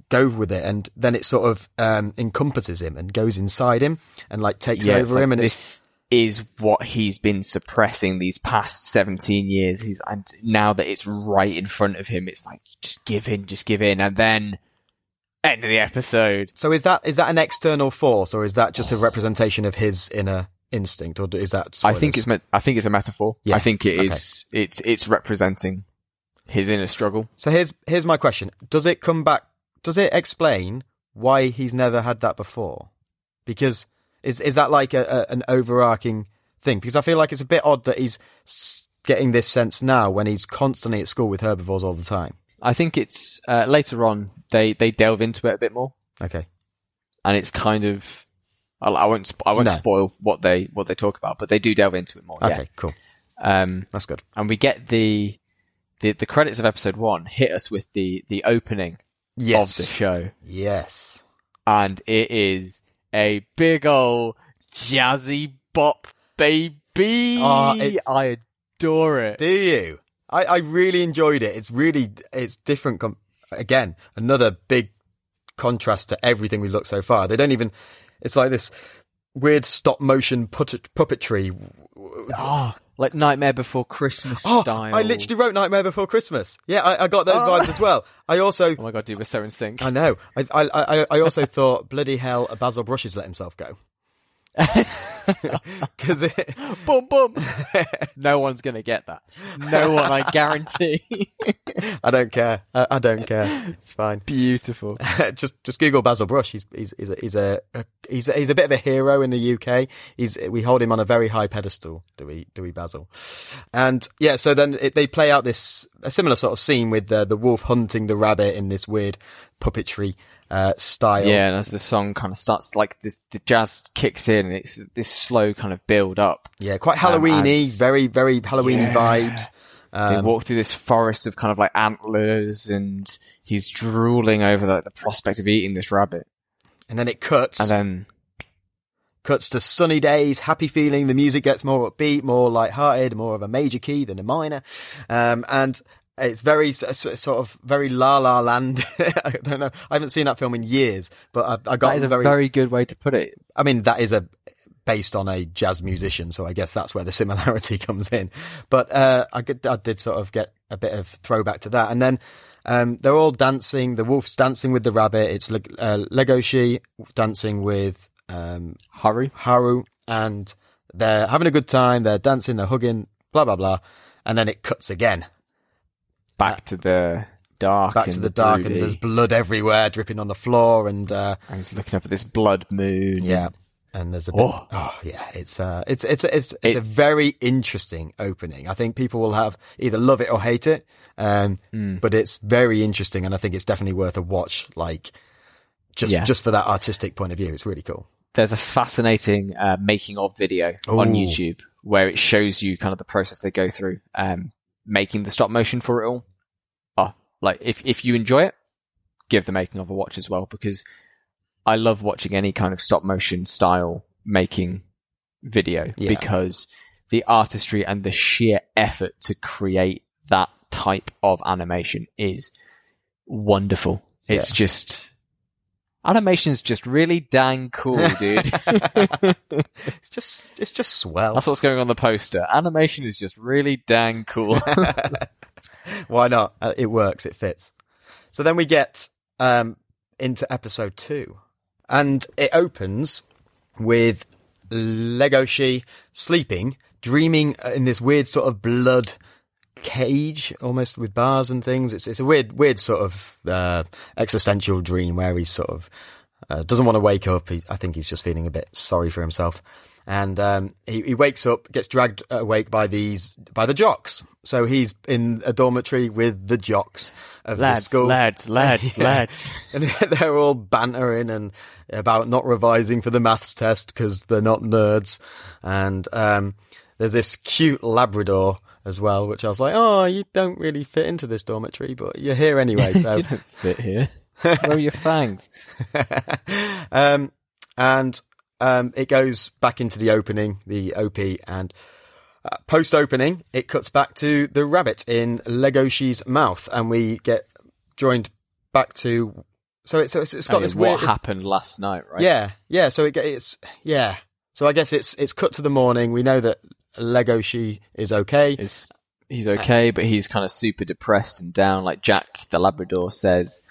go with it and then it sort of um encompasses him and goes inside him and like takes Yeah, over like him and it's this is what he's been suppressing these past 17 years. He's, and now that it's right in front of him, it's like, just give in, just give in. And then end of the episode. so is that is that an external force or is that just a representation of his inner instinct or is that I think it's I think it's a metaphor. Yeah, I think it okay. is. It's it's representing his inner struggle. So here's here's my question: Does it come back? Does it explain why he's never had that before? Because is is that like a, a, an overarching thing? Because I feel like it's a bit odd that he's getting this sense now when he's constantly at school with herbivores all the time. I think it's uh, later on they they delve into it a bit more, Okay, and it's kind of. I I won't. I won't No. spoil what they what they talk about, but they do delve into it more. okay, cool, Um, that's good. and we get the the the credits of episode one hit us with the the opening Yes, of the show, yes, and it is a big ol' jazzy bop baby. Oh, I adore it. Do you? I, I really enjoyed it. It's really it's different. Com- again, another big contrast to everything we've looked so far. They don't even. It's like this weird stop motion puppet, puppetry. Oh, like Nightmare Before Christmas Oh, style. I literally wrote Nightmare Before Christmas. Yeah, I, I got those Oh. vibes as well. I also, Oh my god, dude, we're so in sync. I know. I, I, I, I also thought, bloody hell, Basil Brush has let himself go. Because it, boom, boom. no one's gonna get that. No one, I guarantee. I don't care. I, I don't care. It's fine. Beautiful. just just Google Basil Brush. He's he's he's a, he's a, a he's a, he's a bit of a hero in the UK. He's we hold him on a very high pedestal. Do we do we Basil? And yeah, so then it, they play out this a similar sort of scene with the the wolf hunting the rabbit in this weird puppetry uh, style. Yeah, and as the song kind of starts, like this, the jazz kicks in, and it's this slow kind of build up. yeah, quite Um, Halloweeny, as- very very Halloweeny Yeah. vibes. they Um, walk through this forest of kind of like antlers, and he's drooling over the, the prospect of eating this rabbit. and then it cuts, And then cuts to sunny days, happy feeling. The music gets more upbeat, more light-hearted, more of a major key than a minor, um, and it's very sort of very La La Land. I don't know. I haven't seen that film in years, but I, I got that is a very, very good way to put it. I mean, that is a based on a jazz musician, so I guess that's where the similarity comes in. But uh, I, could, I did sort of get a bit of throwback to that, and then um, they're all dancing. The wolf's dancing with the rabbit. It's Le- uh, Legoshi dancing with um, Haru. Haru, and they're having a good time. They're dancing, they're hugging, blah blah blah, and then it cuts again Back to the dark. back to and the dark, broody. and there's blood everywhere, dripping on the floor, and uh, I was looking up at this blood moon. yeah. And there's a bit, Oh. oh. yeah, it's uh, it's it's it's it's, a very interesting opening. I think people will have either love it or hate it, um, Hmm. but it's very interesting, and I think it's definitely worth a watch. Like just Yeah. just for that artistic point of view, it's really cool. There's a fascinating uh, making of video on YouTube where it shows you kind of the process they go through, um, making the stop motion for it all. Like if if you enjoy it, give the making of a watch as well because I love watching any kind of stop motion style making video Yeah. because the artistry and the sheer effort to create that type of animation is wonderful. It's Yeah. just animation's just really dang cool, dude. it's just it's just swell. That's what's going on the poster. Animation is just really dang cool. Why not? Uh, it works. It fits. So then we get um, into episode two, and it opens with Legoshi sleeping, dreaming in this weird sort of blood cage, almost with bars and things. It's it's a weird, weird sort of uh, existential dream where he's sort of uh, doesn't want to wake up. He, I think he's just feeling a bit sorry for himself. And um, he, he wakes up, gets dragged awake by these by the jocks. So he's in a dormitory with the jocks of the school. lads, lads, Yeah. lads. and they're all bantering and about not revising for the maths test because they're not nerds. And um, there's this cute Labrador as well, which I was like, oh, you don't really fit into this dormitory, but you're here anyway. So you don't fit here. Where are your fangs? um, and um, it goes back into the opening, the OP, and uh, post opening, it cuts back to the rabbit in Legoshi's mouth, and we get joined back to. So it's, it's, it's got Oh, yeah, this what weird. happened last night, right? Yeah, yeah. So it, it's yeah. So I guess it's it's cut to the morning. We know that Legoshi is okay. Is he's okay, but he's kind of super depressed and down. Like Jack the Labrador says,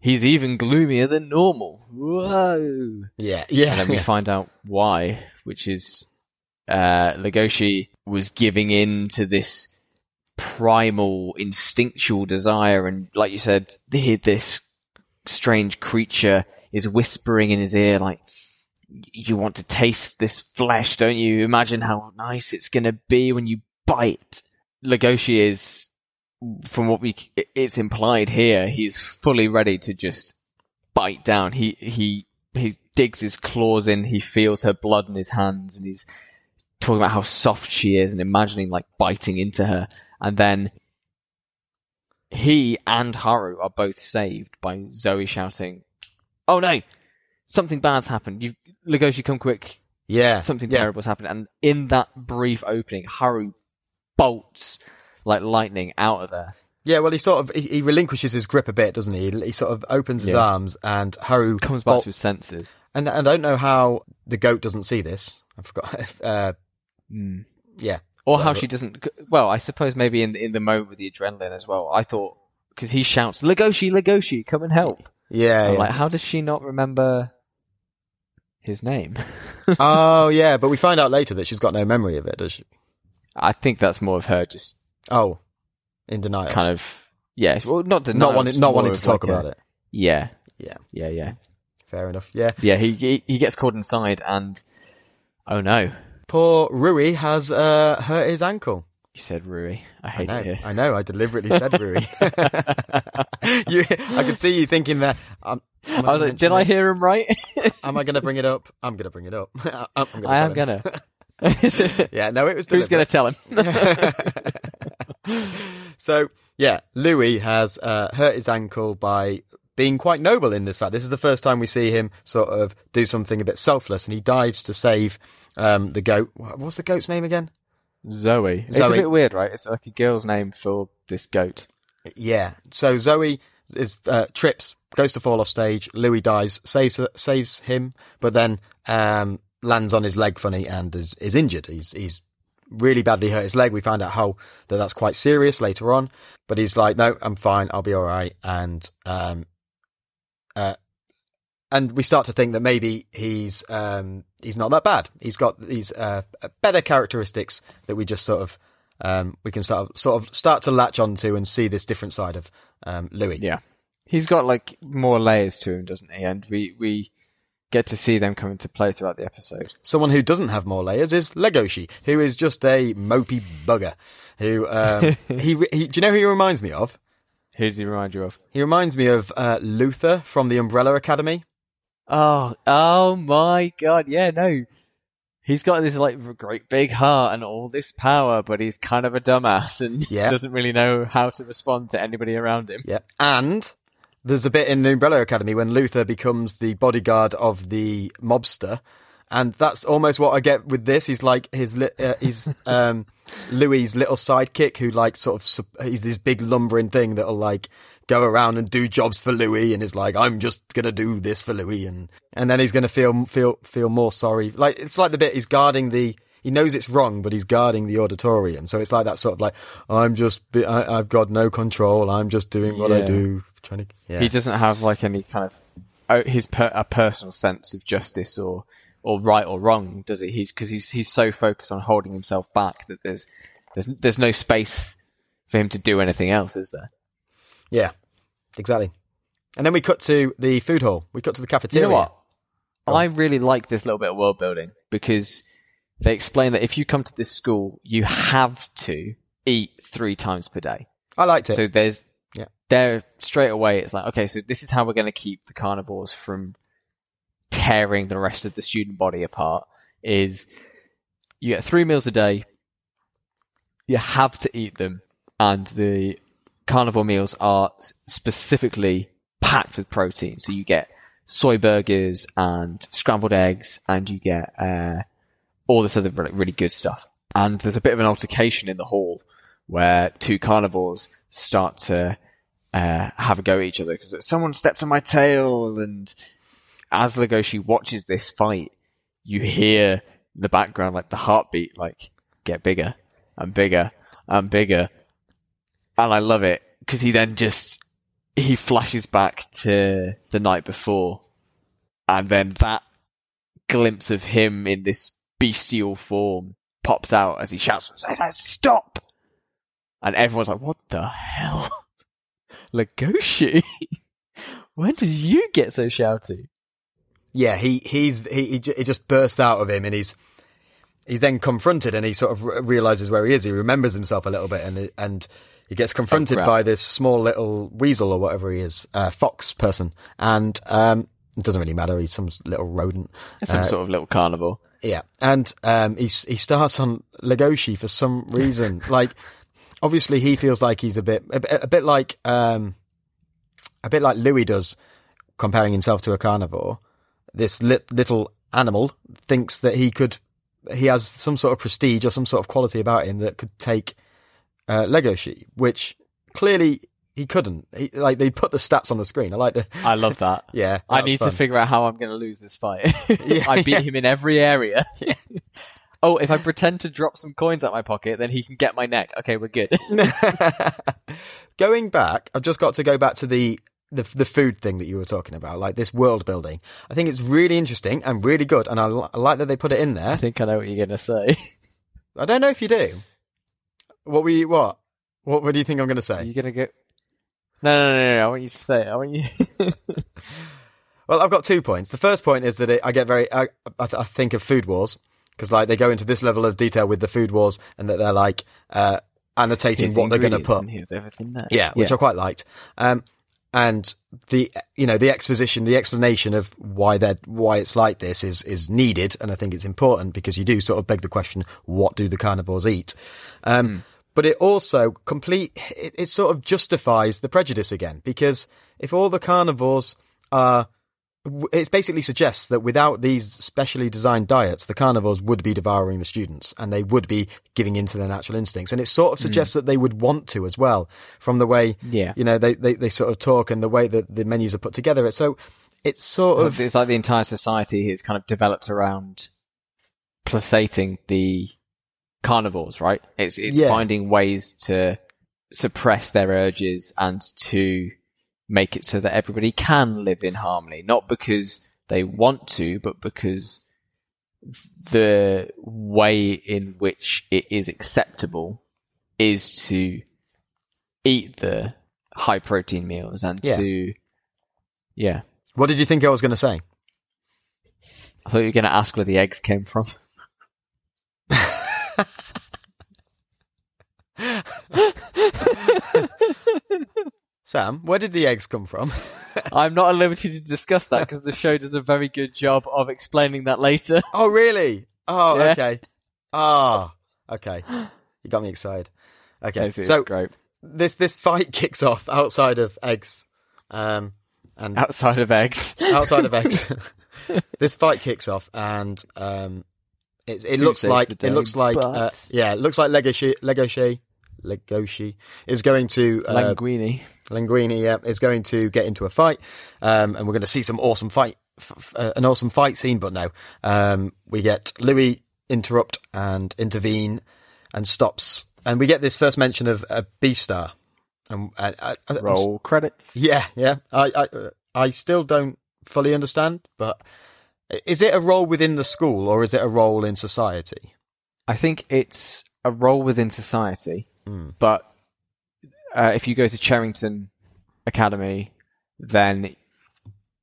he's even gloomier than normal. Whoa! Yeah, yeah. And then we find out why, which is uh, Legoshi was giving in to this primal, instinctual desire, and like you said, this strange creature is whispering in his ear, like, "You want to taste this flesh, don't you? Imagine how nice it's going to be when you bite." Legoshi is, from what we, it's implied here, he's fully ready to just bite down. He he he digs his claws in. He feels her blood in his hands, and he's talking about how soft she is, and imagining like biting into her. And then he and Haru are both saved by Zoe shouting, "Oh no! Something bad's happened! You Legoshi, come quick! yeah, Something yeah. terrible's happened!" And in that brief opening, Haru bolts like lightning out of there. Yeah, well, he sort of he, he relinquishes his grip a bit, doesn't he? He sort of opens his Yeah. arms, and Haru Comes back to his senses. And and I don't know how the goat doesn't see this. I forgot. if, uh, Mm. yeah, Or how she doesn't. Well, I suppose maybe in in the moment with the adrenaline as well. I thought because he shouts, "Legoshi, Legoshi, come and help!" yeah. Yeah. like, how does she not remember his name? oh, yeah. But we find out later that she's got no memory of it, does she? I think that's more of her just Oh, in denial. kind of yeah. Well, not denial, not wanting not wanting to talk like a- about it. Yeah, Yeah, yeah, yeah, fair enough. Yeah. yeah. He, he he gets caught inside, and oh no, Poor Rui has uh, hurt his ankle. you said Rui. I I know, it here. I know. I deliberately said Rui. you, I could see you thinking that. Um, I was like, did I hear him right? Am I going to bring it up? I'm going to bring it up. I'm gonna I am gonna. Yeah, no, it was. Who's gonna tell him? so yeah, Louis has uh, hurt his ankle by being quite noble in this fact. This is the first time we see him sort of do something a bit selfless, and he dives to save um, the goat. What's the goat's name again? Zoe. It's a bit weird, right? It's like a girl's name for this goat. Yeah. So Zoe is uh, trips, goes to fall off stage. Louis dives, saves saves him, but then um, lands on his leg funny and is is injured. He's he's really badly hurt his leg. We find out how that that's quite serious later on, but he's like, no, I'm fine. I'll be all right. And um, uh, and we start to think that maybe he's um he's not that bad. He's got these uh better characteristics that we just sort of um we can sort of sort of start to latch onto and see this different side of um Louis. Yeah. He's got like more layers to him, doesn't he? And we, we get to see them come into play throughout the episode. Someone who doesn't have more layers is Legoshi, who is just a mopey bugger. Who um he, he do you know who he reminds me of? Who does he remind you of? He reminds me of uh, Luther from the Umbrella Academy. Oh, oh my god, yeah, no. He's got this like great big heart and all this power, but he's kind of a dumbass and Yeah. doesn't really know how to respond to anybody around him. Yeah. And there's a bit in the Umbrella Academy when Luther becomes the bodyguard of the mobster. And that's almost what I get with this. He's like his, li- uh, he's, um, Louis's little sidekick who like sort of, he's this big lumbering thing that'll like go around and do jobs for Louis and is like, I'm just gonna do this for Louis. And, and then he's gonna feel, feel, feel more sorry. Like, it's like the bit he's guarding the, he knows it's wrong, but he's guarding the auditorium. So it's like that sort of like, I'm just, be- I, I've got no control. I'm just doing what I do. Trying to, yeah. He doesn't have like any kind of oh, his per, a personal sense of justice or or right or wrong, does he? He's because he's he's so focused on holding himself back that there's there's there's no space for him to do anything else, is there? Yeah, exactly. And then we cut to the food hall. We cut to the You cafeteria. know what? I really like this little bit of world building because they explain that if you come to this school, you have to eat three times per day. I liked it. So there's Yeah. there straight away. It's like okay, so this is how we're going to keep the carnivores from tearing the rest of the student body apart. Is you get three meals a day. You have to eat them, and the carnivore meals are specifically packed with protein. So you get soy burgers and scrambled eggs, and you get uh, all this other really, good stuff. And there's a bit of an altercation in the hall where two carnivores start to uh, have a go at each other because someone stepped on my tail. And as Legoshi watches this fight, you hear the background like the heartbeat like get bigger and bigger and bigger, and I love it because he then just he flashes back to the night before, and then that glimpse of him in this bestial form pops out as he shouts, "Stop!" And everyone's like, "What the hell, Legoshi? when did you get so shouty?" yeah, he he's he he, just bursts out of him, and he's he's then confronted, and he sort of re- realizes where he is. He remembers himself a little bit, and and he gets confronted crap. by this small little weasel or whatever he is, uh, fox person, and um, it doesn't really matter. He's some little rodent. Some Uh, sort of little carnivore. Yeah, and um, he he starts on Legoshi for some reason. like, obviously, he feels like he's a bit a, bit- a bit like um, a bit like Louis does, comparing himself to a carnivore. This li- little animal thinks that he could, he has some sort of prestige or some sort of quality about him that could take uh, Legoshi, which clearly he couldn't. He, like they put the stats on the screen. I like the I love that. yeah. I need fun. to figure out how I'm going to lose this fight. Yeah, I beat yeah. him in every area. oh, if I pretend to drop some coins out my pocket, then he can get my neck. Okay, we're good. going back, I've just got to go back to the, the the food thing that you were talking about, like this world building. I think it's really interesting and really good, and I, I like that they put it in there. I think I know what you're going to say. I don't know if you do. What were you? What? What? What do you think I'm going to say? You're going to go? No, no, no, no. I want you to say it. I want you. Well, I've got two points. The first point is that it, I get very, I, I, th- I think of food wars because like they go into this level of detail with the food wars, and that they're like uh, annotating Here's the what they're going to put. Here's everything there. Yeah, which I quite liked. Um, and the you know the exposition, the explanation of why that why it's like this is is needed, and I think it's important because you do sort of beg the question: what do the carnivores eat? Um, But it also complete it, it sort of justifies the prejudice again because if all the carnivores are, it basically suggests that without these specially designed diets, the carnivores would be devouring the students and they would be giving into their natural instincts. And it sort of hmm. suggests that they would want to as well from the way, Yeah. you know, they, they, they sort of talk and the way that the menus are put together. So it's sort of, it's like the entire society is kind of developed around placating the carnivores, right? It's it's Yeah. finding ways to suppress their urges and to make it so that everybody can live in harmony, not because they want to, but because the way in which it is acceptable is to eat the high protein meals and Yeah. to yeah. what did you think I was going to say? I thought you were going to ask where the eggs came from. Sam, where did the eggs come from? I'm not at liberty to discuss that because the show does a very good job of explaining that later. oh, really? Oh, Yeah. okay. Ah, okay. You got me excited. Okay, so great. this this fight kicks off outside of eggs, um, and Outside of eggs. outside of eggs. this fight kicks off, and um, it, it looks like it looks like uh, yeah, it looks like Legoshi Legoshi Legoshi is going to uh, Linguini. Linguini, yeah, is going to get into a fight, um, and we're going to see some awesome fight, f- uh, an awesome fight scene. But no, um, we get Louis interrupt and intervene and stops, and we get this first mention of a Beastar. And I, I, I, Roll credits. yeah, yeah. I, I, uh, I still don't fully understand, but is it a role within the school or is it a role in society? I think it's a role within society, Hmm. but uh, if you go to Cherryton Academy, then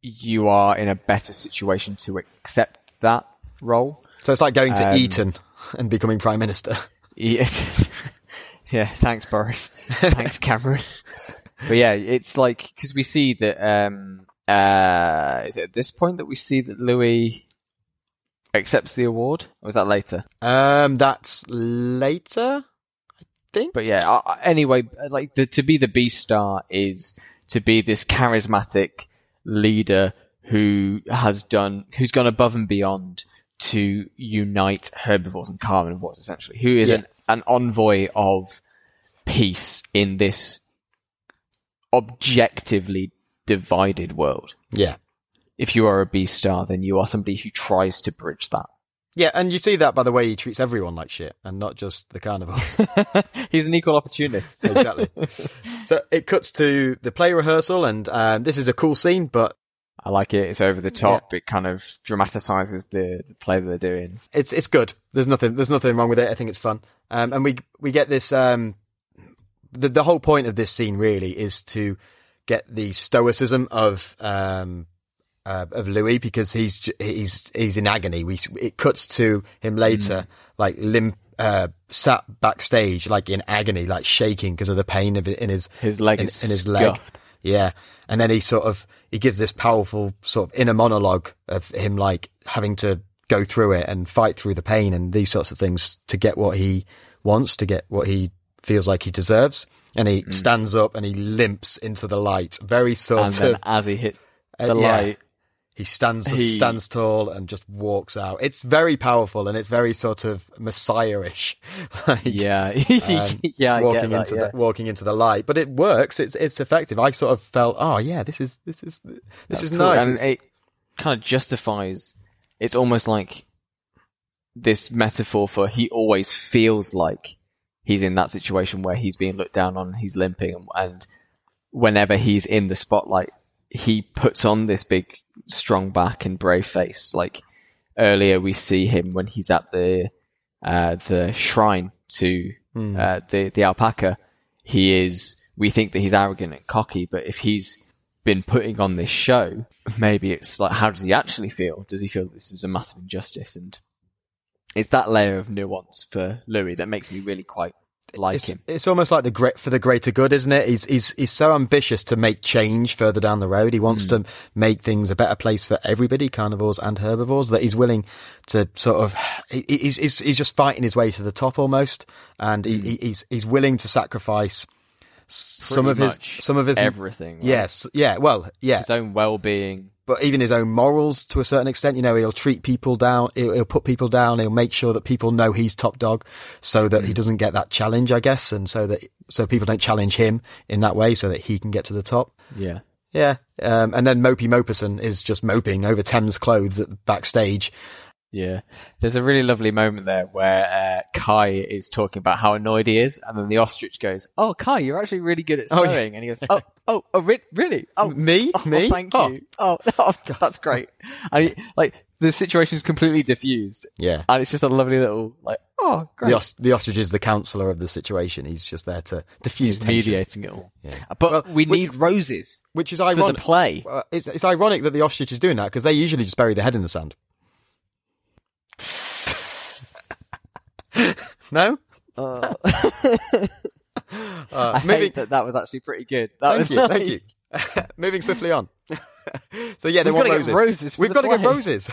you are in a better situation to accept that role. So it's like going to Um, Eton and becoming prime minister. Yeah, yeah thanks, Boris. thanks, Cameron. but yeah, it's like because we see that. Um, uh, is it at this point that we see that Louis accepts the award, or was that later? Um, that's later. But yeah, uh, anyway, like the, to be the Beastar is to be this charismatic leader who has done, who's gone above and beyond to unite herbivores and carnivores, essentially, who is Yeah. an, an envoy of peace in this objectively divided world. Yeah. If you are a Beastar, then you are somebody who tries to bridge that. Yeah, and you see that by the way he treats everyone like shit and not just the carnivores. He's an equal opportunist. exactly. so it cuts to the play rehearsal, and um, this is a cool scene, but I like it. It's over the top. It kind of dramatizes the, the play that they're doing. it's it's good. There's nothing there's nothing wrong with it. I think it's fun. Um, and we we get this. Um, the the whole point of this scene really is to get the stoicism of um, uh, of Louis because he's he's he's in agony. We it cuts to him later, like limp. Uh, sat backstage like in agony, like shaking because of the pain of it in his His leg in, in his leg. Yeah, and then he sort of he gives this powerful sort of inner monologue of him like having to go through it and fight through the pain and these sorts of things to get what he wants, to get what he feels like he deserves. And he Mm. stands up and he limps into the light, very sort And then of. as he hits uh, the yeah. light, He stands he- stands tall and just walks out. It's very powerful and it's very sort of messiah-ish. like, yeah, um, yeah, walking that, into yeah. the walking into the light. But it works. It's it's effective. I sort of felt, oh yeah, this is this is this That's is cool. nice. and it kind of justifies. It's almost like this metaphor for he always feels like he's in that situation where he's being looked down on, he's limping, and, and whenever he's in the spotlight, he puts on this big, strong back and brave face. Like earlier, we see him when he's at the uh, the shrine to Hmm. uh, the the alpaca. He is. We think that he's arrogant and cocky, but if he's been putting on this show, maybe it's like, how does he actually feel? Does he feel this is a massive injustice? And it's that layer of nuance for Louis that makes me really quite like it's, him. it's almost like the great for the greater good, isn't it? He's he's he's so ambitious to make change further down the road. He wants Hmm. to make things a better place for everybody, carnivores and herbivores. That he's willing to sort of he, he's, he's he's just fighting his way to the top almost, and Hmm. he, he- he's he's willing to sacrifice some of his some of his everything. right? yes, yeah, well, yeah, his own well-being. But even his own morals to a certain extent. You know, he'll treat people down. He'll, he'll put people down. He'll make sure that people know he's top dog, so that he doesn't get that challenge, I guess, and so that so people don't challenge him in that way, so that he can get to the top. Yeah. Yeah, um, and then Mopey Moperson is just moping over Thames clothes at the backstage. Yeah, there's a really lovely moment there where uh, Kai is talking about how annoyed he is, and then the ostrich goes, "Oh, Kai, you're actually really good at Oh, sewing," yeah. and he goes, "Oh, oh, oh, re- really? Oh, Me, oh, me, thank Oh, you. Oh, oh, that's great." Like the situation is completely diffused, Yeah, and it's just a lovely little like, "Oh, great." the, os- the ostrich is the counsellor of the situation. He's just there to diffuse mediating it all. Yeah. But Well, we which- need roses which is for the ironic. play. Uh, it's, it's ironic that the ostrich is doing that because they usually just bury their head in the sand. no, Uh, uh, I moving. hate that that was actually pretty good. That Thank was you, like- thank you. moving swiftly on. so yeah, they We've want roses. roses We've got to get roses.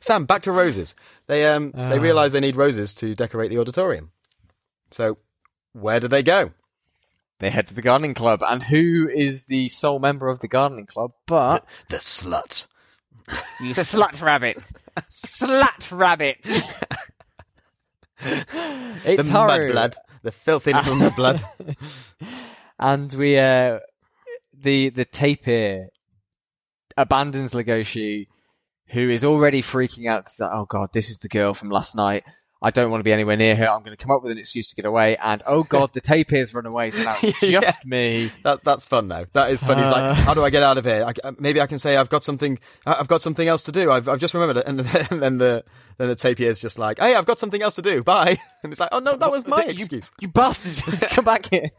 Sam, back to roses. They um they Ah. realise they need roses to decorate the auditorium. So where do they go? They head to the gardening club, and who is the sole member of the gardening club? But The slut. you slut rabbit, slut rabbit. it's the Haru. mudblood. The filthy little mudblood. and we uh the the tapir abandons Legoshi, who is already freaking out because oh god, this is the girl from last night. I don't want to be anywhere near her. I'm going to come up with an excuse to get away. And oh god, the tapir's run away. So now it's Yeah. just me. That that's fun though. That is fun. He's Uh. like, how do I get out of here? I, maybe I can say I've got something. I've got something else to do. I've I've just remembered it. And then, and then the then the tapir is just like, hey, I've got something else to do. Bye. And it's like, oh no, that was my You- excuse. You bastard! come back here.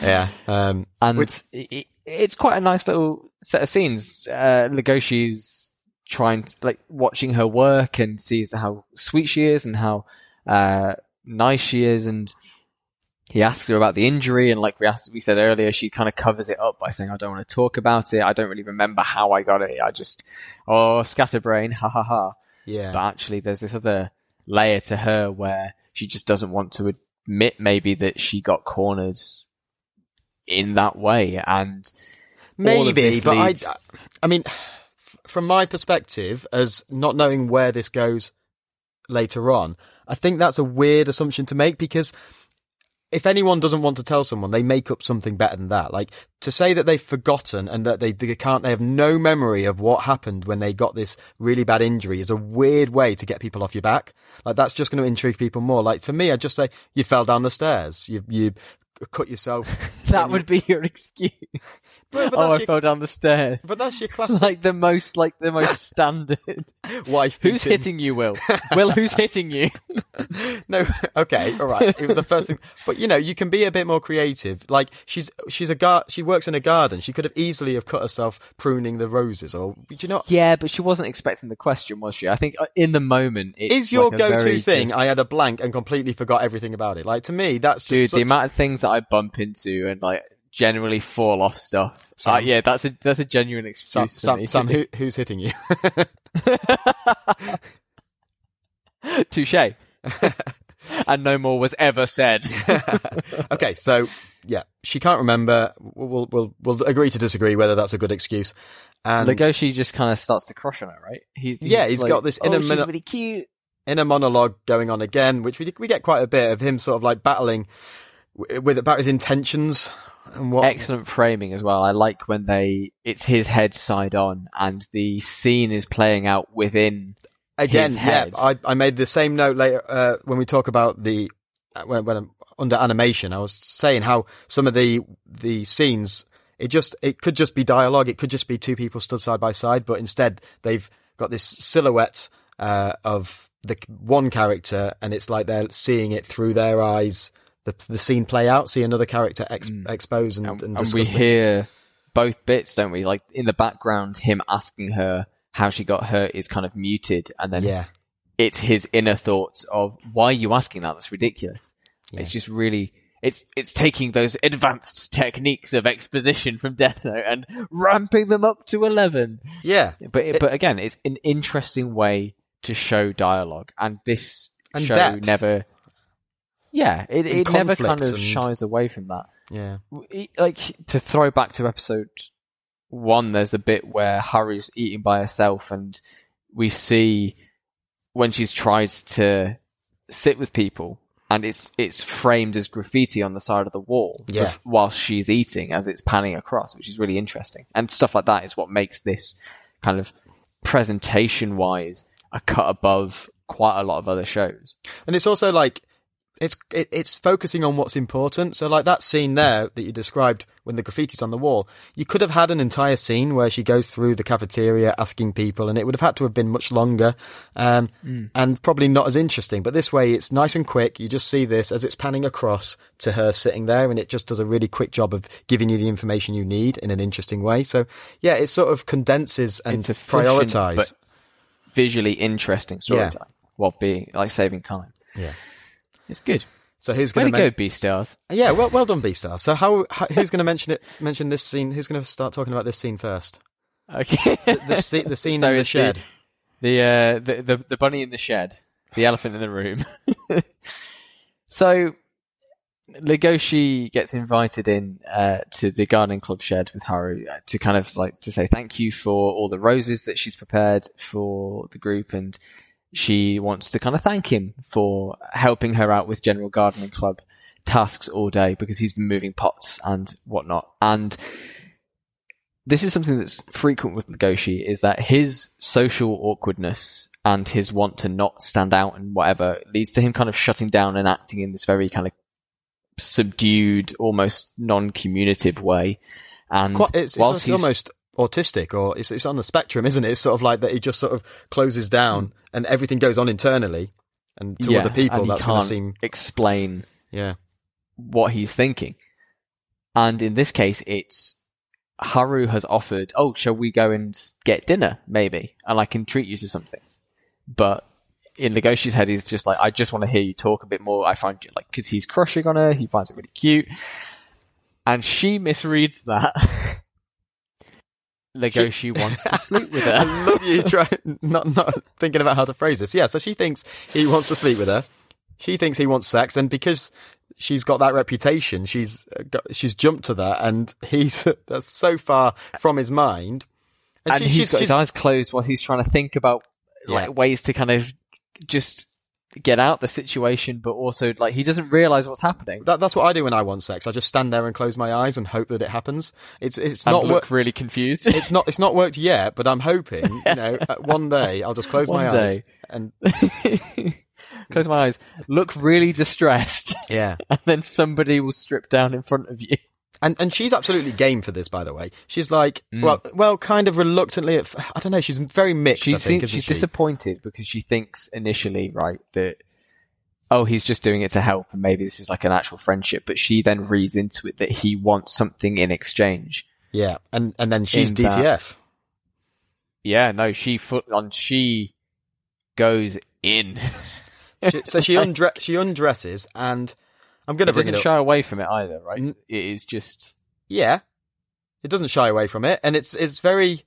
Yeah. Um. and Which- it, it's quite a nice little set of scenes. Uh, Legoshi's trying to like watching her work and sees how sweet she is and how uh, nice she is, and he asks her about the injury, and like we asked, we said earlier, she kind of covers it up by saying, "I don't want to talk about it. I don't really remember how I got it. I just oh scatterbrain, ha ha ha." Yeah. But actually, there's this other layer to her where she just doesn't want to admit maybe that she got cornered in that way, and Maybe, but I, leads- I mean, f- from my perspective, as not knowing where this goes later on, I think that's a weird assumption to make because if anyone doesn't want to tell someone, they make up something better than that. Like to say that they've forgotten and that they, they can't, they have no memory of what happened when they got this really bad injury is a weird way to get people off your back. Like that's just going to intrigue people more. Like for me, I'd just say you fell down the stairs, you you cut yourself. that would be your excuse. Oh, I your, fell down the stairs. but that's your classic like the most, like the most standard. wife. who's beating. hitting you, Will? Will, who's hitting you? No, okay, all right. It was the first thing, but you know, you can be a bit more creative. Like she's she's a gar- she works in a garden. She could have easily have cut herself pruning the roses, or do you know? Yeah, but she wasn't expecting the question, was she? I think uh, in the moment, it's Is your like go-to thing? just- I had a blank and completely forgot everything about it. Like to me, that's just dude. such- The amount of things that I bump into and like generally fall off stuff. Sam. Uh, yeah, that's a that's a genuine excuse for Sam. Sam who, who's hitting you? Touche. and no more was ever said. okay, so yeah, she can't remember. We'll we'll we'll agree to disagree whether that's a good excuse. And Legoshi just kind of starts to crush on her, right? He's, Yeah, he's got this inner oh, she's mino- really cute. inner monologue going on again, which we we get quite a bit of him sort of like battling with about his intentions and what. Excellent framing as well. I like when they it's his head side on and the scene is playing out within. Again, his yeah, head. I I made the same note later uh, when we talk about the uh, when when I'm under animation. I was saying how some of the the scenes it just it could just be dialogue. It could just be two people stood side by side, but instead they've got this silhouette uh, of the one character, and it's like they're seeing it through their eyes. The, the scene play out, see another character ex- mm. expose and, And, and, and we things. hear both bits, don't we? Like in the background, him asking her how she got hurt is kind of muted, and then Yeah, it's his inner thoughts of why are you asking that? That's ridiculous. Yeah. It's just really it's it's taking those advanced techniques of exposition from Death Note and ramping them up to eleven. yeah, But it, but again, it's an interesting way to show dialogue, and this And show depth. never. Yeah, it, it never kind of and- shies away from that. Yeah. like to throw back to episode one, there's a bit where Haru's eating by herself, and we see when she's tried to sit with people, and it's it's framed as graffiti on the side of the wall Yeah. while she's eating as it's panning across, which is really interesting. And stuff like that is what makes this kind of presentation wise a cut above quite a lot of other shows. And it's also like it's it, it's focusing on what's important. So like that scene there that you described when the graffiti's on the wall, you could have had an entire scene where she goes through the cafeteria asking people, and it would have had to have been much longer, um, and probably not as interesting. But this way, it's nice and quick. You just see this as it's panning across to her sitting there, and it just does a really quick job of giving you the information you need in an interesting way. So yeah, it sort of condenses and prioritizes efficient, prioritize. but visually interesting storytelling while being like saving time. Yeah. It's good. So who's going to go, Beastars. Yeah, well, well done, Beastars. So how, how who's going to mention it? Mention this scene? Who's going to start talking about this scene first? Okay. The, sce- the scene So in the shed. The, uh, the the the bunny in the shed, the elephant in the room. so Legoshi gets invited in uh, to the gardening club shed with Haru uh, to kind of like to say thank you for all the roses that she's prepared for the group, and she wants to kind of thank him for helping her out with general gardening club tasks all day because he's been moving pots and whatnot. And this is something that's frequent with Legoshi is that his social awkwardness and his want to not stand out and whatever leads to him kind of shutting down and acting in this very kind of subdued, almost non-communicative way. And Quite, it's, it's, almost autistic, or it's, it's on the spectrum, isn't it? It's sort of like that. He just sort of closes down, mm. and everything goes on internally, and to yeah, other people, that's going to seem explain yeah. what he's thinking. And in this case, it's Haru has offered, oh, shall we go and get dinner, maybe? And I can treat you to something. But in Legoshi's head, he's just like, I just want to hear you talk a bit more. I find you like, because he's crushing on her, he finds it really cute. And she misreads that. Legoshi she... wants to sleep with her. I love you try not not thinking about how to phrase this. Yeah, so she thinks he wants to sleep with her. She thinks he wants sex, and because she's got that reputation, she's uh, got, she's jumped to that, and he's that's so far from his mind. and she- he's she's- got she's- his eyes closed while he's trying to think about like Yeah. ways to kind of just get out the situation, but also like he doesn't realize what's happening. That, that's what I do when I want sex. I just stand there and close my eyes and hope that it happens. It's it's and not look worked. really confused. It's not it's not worked yet, but I'm hoping. You know, one day I'll just close One my eyes and Close my eyes, look really distressed, yeah. and then somebody will strip down in front of you. And and she's absolutely game for this, by the way. She's like, Mm. well, well, kind of reluctantly. At, f- I don't know. She's very mixed. She I think, she's she? disappointed because she thinks initially, right, that oh, he's just doing it to help, and maybe this is like an actual friendship. But she then reads into it that he wants something in exchange. yeah, and and then she's In that- DTF. Yeah, no, she foot on. She goes in. She, so she undre- she undresses, and I'm going to It bring it doesn't shy away from it either, right? N- It is just yeah, it doesn't shy away from it, and it's it's very.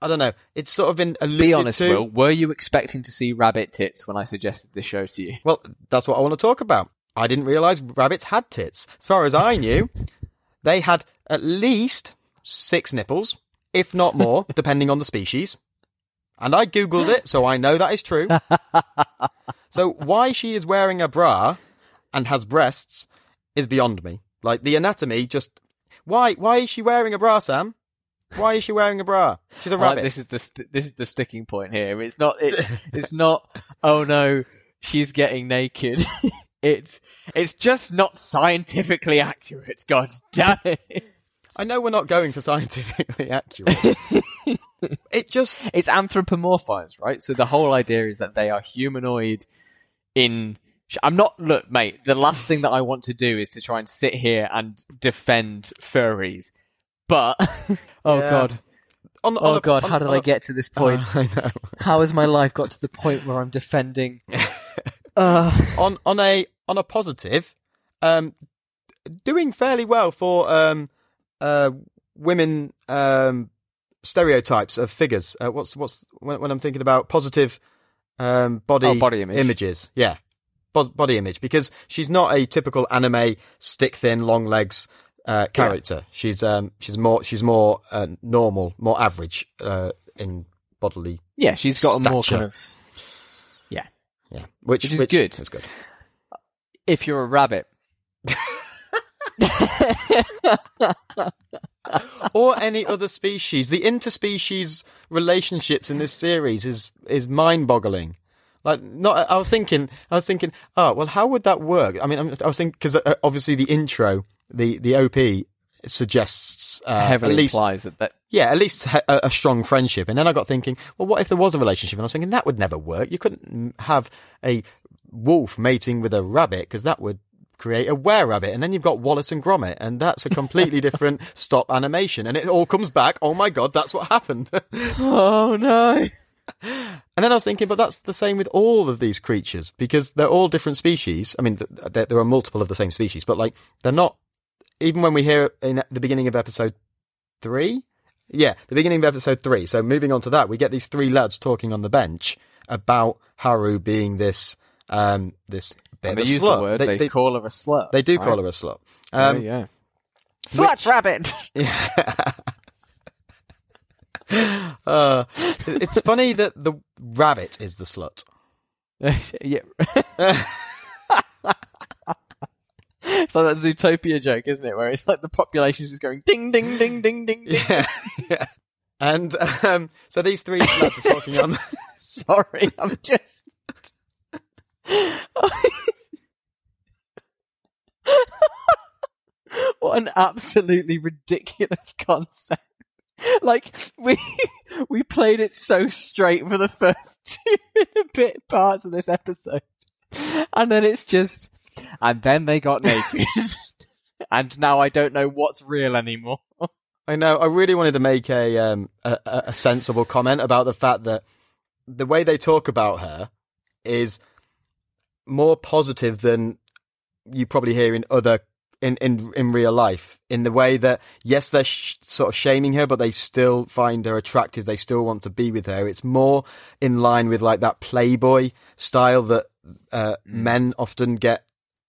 I don't know. It's sort of been alluded be honest, to. Will. Were you expecting to see rabbit tits when I suggested this show to you? Well, that's what I want to talk about. I didn't realise rabbits had tits. As far as I knew, they had at least six nipples, if not more, depending on the species. And I googled it, so I know that is true. so why she is wearing a bra and has breasts is beyond me. Like the anatomy, just why? Why is she wearing a bra, Sam? Why is she wearing a bra? She's a Like, rabbit. this is the st- this is the sticking point here. It's not it, it's not. Oh no, she's getting naked. it's it's just not scientifically accurate. God damn it! I know we're not going for scientifically accurate. it just It's anthropomorphized, right? So the whole idea is that they are humanoid. In I'm not look, mate. The last thing that I want to do is to try and sit here and defend furries, but oh Yeah. god, on, on oh a- god, on- how did on I a- get to this point? I know. How has my life got to the point where I'm defending? uh, on on a on a positive, um, doing fairly well for um, uh, women um, stereotypes of figures. Uh, what's what's when, when I'm thinking about positive um, body, Oh, body image. images? Yeah, bo- body image because she's not a typical anime stick thin, long legs uh, character. She's um she's more she's more uh, normal, more average uh, in bodily. Yeah, she's got a more Stature. kind of. Yeah. Yeah, which, Which is good. That's good. If you're a rabbit. or any other species. The interspecies relationships in this series is is mind boggling. Like, not. I was thinking. I was thinking. Oh, well, how would that work? I mean, I'm- was thinking because uh, obviously the intro, the the OP suggests uh, heavily at least implies that, that yeah, at least a, a strong friendship. And then I got thinking, well, what if there was a relationship? And I was thinking that would never work. You couldn't have a wolf mating with a rabbit because that would create a were rabbit. And then you've got Wallace and Gromit, and that's a completely different stop animation. And it all comes back. Oh my god, that's what happened. oh no. And then I was thinking, but that's the same with all of these creatures because they're all different species. I mean, there, there are multiple of the same species, but like they're not. Even when we hear in the beginning of episode three, yeah, the beginning of episode three. So moving on to that, we get these three lads talking on the bench about Haru being this, um, this And they use slut. the word, They, they, they- call her a slut. they do right? call her a slut. Oh, Um, yeah. Slut rabbit! Yeah. uh, it's funny that the rabbit is the slut. yeah. it's like that Zootopia joke, isn't it? Where it's like the population's just going ding, ding, ding, ding, ding, ding. Yeah. yeah. And um, so these three lads are talking on. Sorry, I'm just. what an absolutely ridiculous concept. Like we we played it so straight for the first two bit parts of this episode. And then it's just and then they got naked. and now I don't know what's real anymore. I know. I really wanted to make a, um, a a a sensible comment about the fact that the way they talk about her is more positive than you probably hear in other in in in real life. In the way that yes, they're sh- sort of shaming her, but they still find her attractive. They still want to be with her. It's more in line with like that playboy style that uh, men often get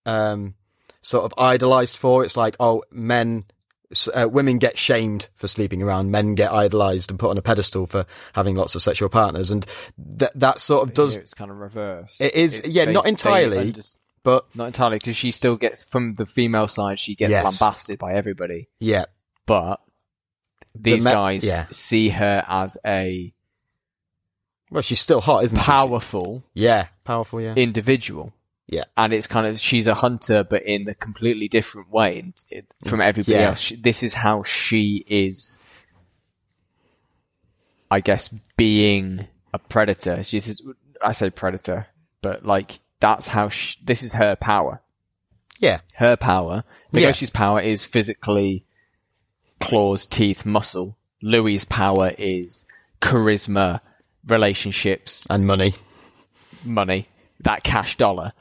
um, sort of idolized for. It's like oh, men uh, women get shamed for sleeping around, men get idolized and put on a pedestal for having lots of sexual partners, and that that sort of does. It's kind of reversed. It is- It's- yeah, they- not entirely. Unders- But not entirely because she still gets from the female side. She gets Yes. lambasted by everybody, yeah, but these me- guys yeah. see her as a well, she's still hot, isn't she? powerful Yeah, powerful. Yeah, individual. Yeah. and it's kind of she's a hunter, but in a completely different way from everybody Yeah. else. She- This is how she is. I guess being a predator. She's I say predator, but like that's how she, this is her power. yeah, her power. Yeah. Power is physically claws, teeth, muscle. Louis's power is charisma, relationships, and money. money, that cash dollar.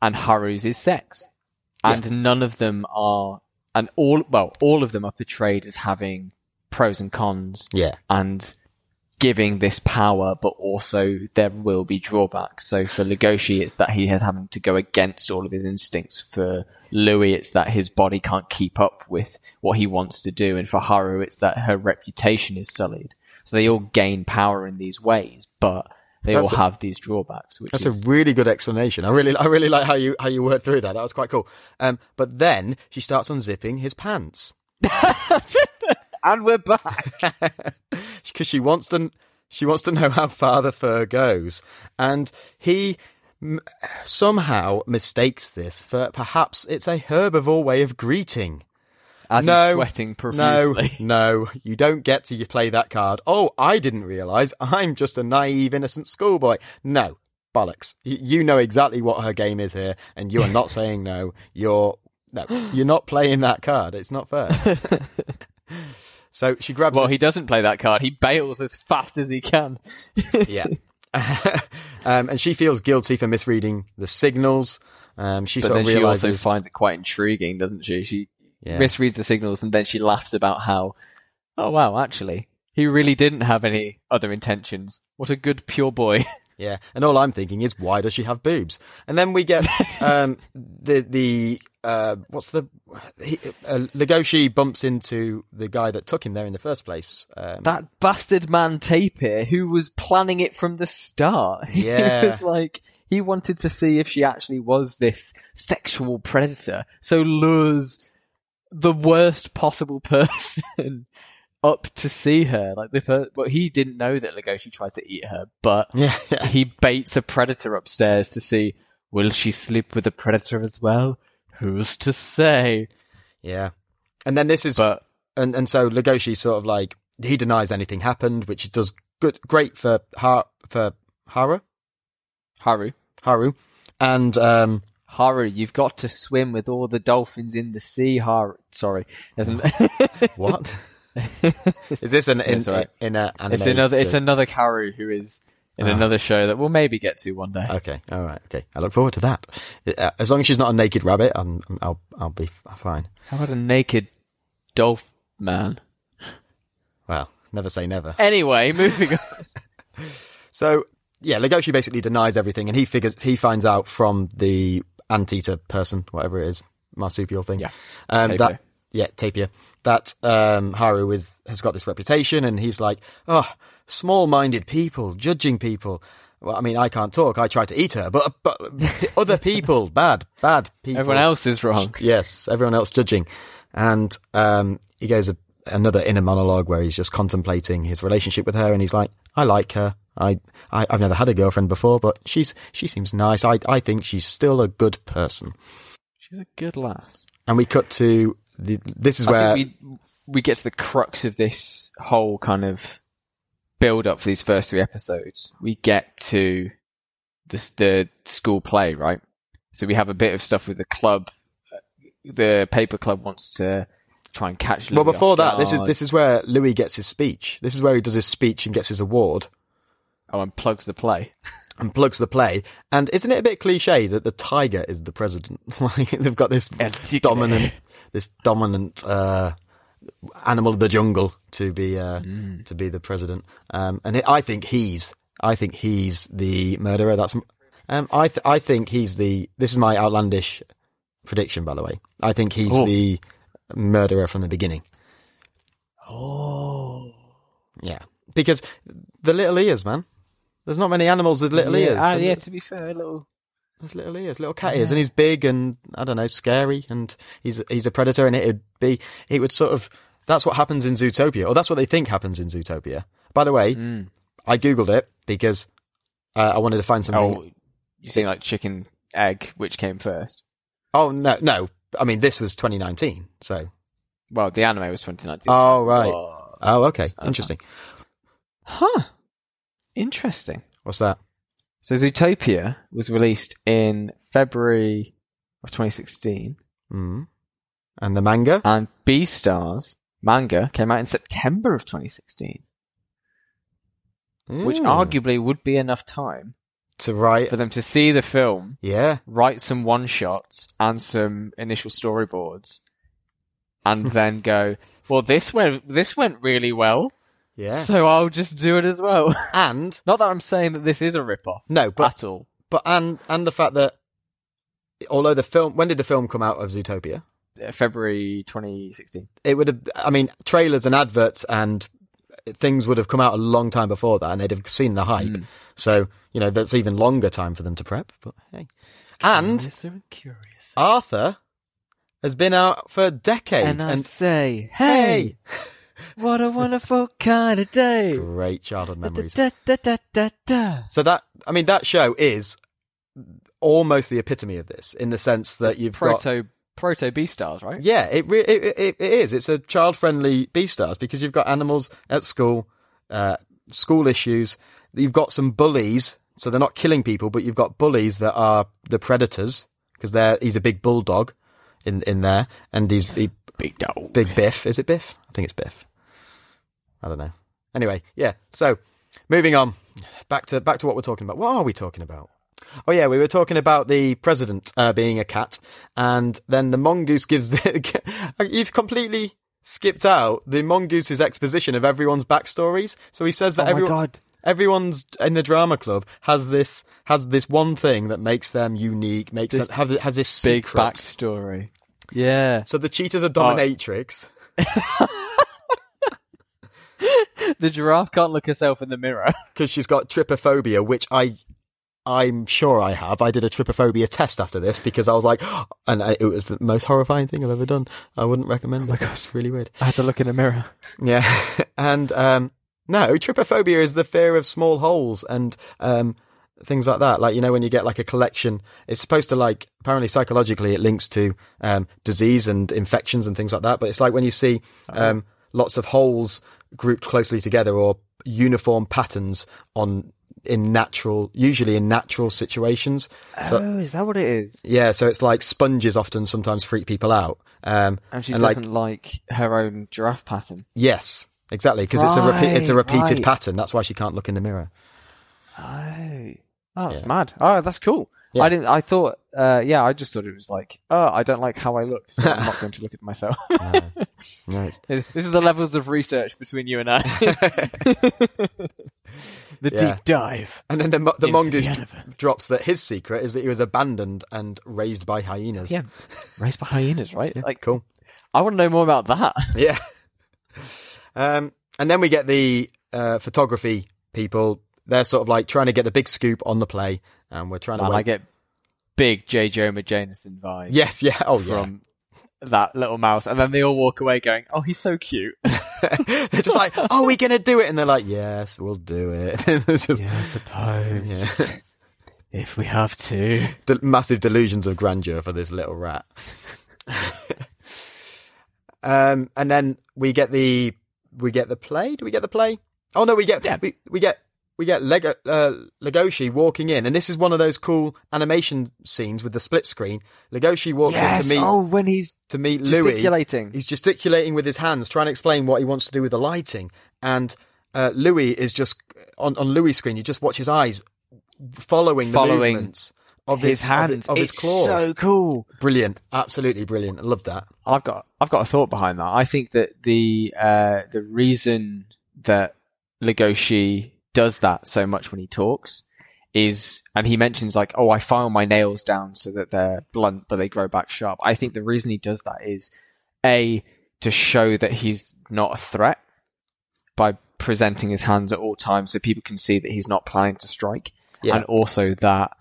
And Haru's is sex. And none of them are, and all, well, all of them are portrayed as having pros and cons Yeah, and giving this power, but also there will be drawbacks. So for Legoshi, it's that he is having to go against all of his instincts. For Louis, it's that his body can't keep up with what he wants to do. And for Haru, it's that her reputation is sullied. So they all gain power in these ways, but they That's all a- have these drawbacks, which that's is a really good explanation. I really, I really like how you how you worked through that. That was quite cool. Um, but then she starts unzipping his pants and we're back. because she wants to she wants to know how far the fur goes, and he m- somehow mistakes this for perhaps it's a herbivore way of greeting. As no, sweating no, profusely. no, you don't get to play that card. Oh, I didn't realise. I'm just a naive, innocent schoolboy. No, bollocks. You know exactly what her game is here, and you are not saying no. You're no, you're not playing that card. It's not fair. so she grabs. Well, he doesn't play that card. He bails as fast as he can. yeah. um, and she feels guilty for misreading the signals. Um, she But sort then of she also finds it quite intriguing, doesn't she? She Yeah. misreads the signals and then she laughs about how, oh wow, actually, he really didn't have any other intentions. What a good pure boy. Yeah, and all I'm thinking is, why does she have boobs? And then we get um, the the uh, what's the he, uh, Legoshi bumps into the guy that took him there in the first place. Um, That bastard man Tapir, who was planning it from the start. Yeah. he was like, he wanted to see if she actually was this sexual predator. So lures the worst possible person up to see her. Like the first, but he didn't know that Legoshi tried to eat her, but yeah, yeah, he baits a predator upstairs to see will she sleep with the predator as well? Who's to say? yeah. And then this is But and and so Legoshi sort of like he denies anything happened, which does good, great for Har for Hara Haru, Haru, and um, Haru, you've got to swim with all the dolphins in the sea. Haru, sorry, what is this an in, all right. in a anime? it's another it's another Haru who is in Ah. another show that we'll maybe get to one day. Okay, all right, okay. I look forward to that. Uh, As long as she's not a naked rabbit, I'm, I'll I'll be fine. How about a naked dolphin man? Well, never say never. Anyway, moving on. So yeah, Legoshi basically denies everything, and he figures he finds out from the anteater person, whatever it is, marsupial thing. Yeah. um, that yeah, Tapia, That um, Haru is has got this reputation, and he's like, oh, small-minded people, judging people. Well, I mean, I can't talk. I tried to eat her, but but other people, bad, bad people. Everyone else is wrong. Yes, everyone else judging. And um, he goes a, another inner monologue where he's just contemplating his relationship with her, and he's like, "I like her. I, I I've never had a girlfriend before, but she's she seems nice. I I think she's still a good person." She's a good lass. And we cut to the. This is where we we get to the crux of this whole kind of build up for these first three episodes. We get to this the school play, right? So we have a bit of stuff with the club. Uh, the paper club wants to try and catch. well before that, this is this is where Louis gets his speech. This is where he does his speech and gets his award. oh, and plugs the play. And plugs the play, and isn't it a bit cliche that the tiger is the president? like they've got this dominant, this dominant uh, animal of the jungle to be uh, Mm. to be the president. Um, and it, I think he's, I think he's the murderer. That's, um, I th- I think he's the. This is my outlandish prediction, by the way. I think he's Oh. the murderer from the beginning. Oh, Yeah, because the little ears, man. There's not many animals with little yeah, ears. ah, yeah. To be fair, a little. There's little ears, little cat ears, and he's big and I don't know, scary, and he's he's a predator, and it'd be it would sort of that's what happens in Zootopia, or that's what they think happens in Zootopia. By the way, Mm. I googled it because uh, I wanted to find something. Oh, you saying like chicken egg, which came first? Oh, no, no, I mean this was 2019, so Well, the anime was 2019. oh right, Whoa. oh Okay. interesting. Huh. Interesting. What's that? So Zootopia was released in February of 2016, Mm. And the manga? and Beastars manga came out in September of 2016, which Mm. arguably would be enough time to write, for them to see the film, yeah, write some one shots and some initial storyboards, and then go, "Well, this went this went really well, yeah, so I'll just do it as well." and Not that I'm saying that this is a rip-off no, but at all. but and and the fact that although the film, when did the film come out of Zootopia? Uh, February 2016. it would have i mean trailers and adverts and things would have come out a long time before that and they'd have seen the hype Mm. so you know that's even longer time for them to prep but hey and Curious and curious. arthur has been out for decades And I and say, hey what a wonderful kind of day. great childhood memories Da, da, da, da, da. so that i mean that show is almost the epitome of this in the sense that you've got Proto proto Beastars, right? Yeah, it, re- it, it it is. It's a child friendly Beastars because you've got animals at school, uh, school issues. You've got some bullies, so they're not killing people, but you've got bullies that are the predators because they're he's a big bulldog in in there, and he's he, Big dog. big Biff. Is it Biff? I think it's Biff. I don't know. Anyway, yeah. So moving on back to back to what we're talking about. What are we talking about? Oh yeah, we were talking about the president uh, being a cat, and then the mongoose gives the. you've completely skipped out the mongoose's exposition of everyone's backstories. So he says that Oh my everyone. god. Everyone's in the drama club has this has this one thing that makes them unique, makes This them have has this Big secret. backstory. Yeah. So the cheetah's a dominatrix. The giraffe can't look herself in the mirror. because she's got trypophobia, which I, I'm sure I have. I did a trypophobia test after this because I was like, and I, it was the most horrifying thing I've ever done. I wouldn't recommend it. It's really weird. I had to look in a mirror. Yeah, and um, no, trypophobia is the fear of small holes and um, things like that. Like you know, when you get like a collection, it's supposed to like apparently psychologically it links to um, disease and infections and things like that. But it's like when you see um, lots of holes grouped closely together or uniform patterns on in natural, usually in natural situations. So oh, is that what it is? yeah, so it's like sponges often sometimes freak people out. Um, And she And, like- doesn't like, her own giraffe pattern. yes, exactly, because it's a repeat, it's a repeated right. pattern. That's why she can't look in the mirror. Oh, oh, that's Yeah. mad. Oh, that's cool. Yeah. I didn't. I thought. Uh, yeah, I just thought it was like, oh, I don't like how I look, so I'm not going to look at myself. No, it's- this is the levels of research between you and I. the Yeah. deep dive. And then the, the Into the mongoose drops that his secret is that he was abandoned and raised by hyenas. Yeah, raised by hyenas, right? like, cool. I want to know more about that. Yeah. Um, and then we get the uh, photography people. They're sort of like trying to get the big scoop on the play, and we're trying to. And wait. I get big J. Jonah Jameson vibes Yes, yeah. Oh, yeah. from that little mouse, and then they all walk away going, "Oh, he's so cute." they're just like, "Oh, we're gonna do it," and they're like, "Yes, we'll do it." Just yeah, I suppose. Yeah. if we have to. the massive delusions of grandeur for this little rat. um, and then we get the we get the play. Do we get the play? Oh no, we get Yeah. we, we get we get Lego uh, Legoshi walking in, and this is one of those cool animation scenes with the split screen. Legoshi walks in to meet oh, when he's to meet Louis. gesticulating. He's gesticulating with his hands, trying to explain what he wants to do with the lighting. And uh, Louis is just on on Louis' screen. You just watch his eyes following the Following movements of his his, hands. of, his it's claws. so cool. Brilliant, absolutely brilliant. I love that. I've got I've got a thought behind that. I think that the uh, the reason that Legoshi does that so much when he talks is, and he mentions like, oh, I file my nails down so that they're blunt but they grow back sharp. I think the reason he does that is a to show that he's not a threat by presenting his hands at all times so people can see that he's not planning to strike, Yeah, and also that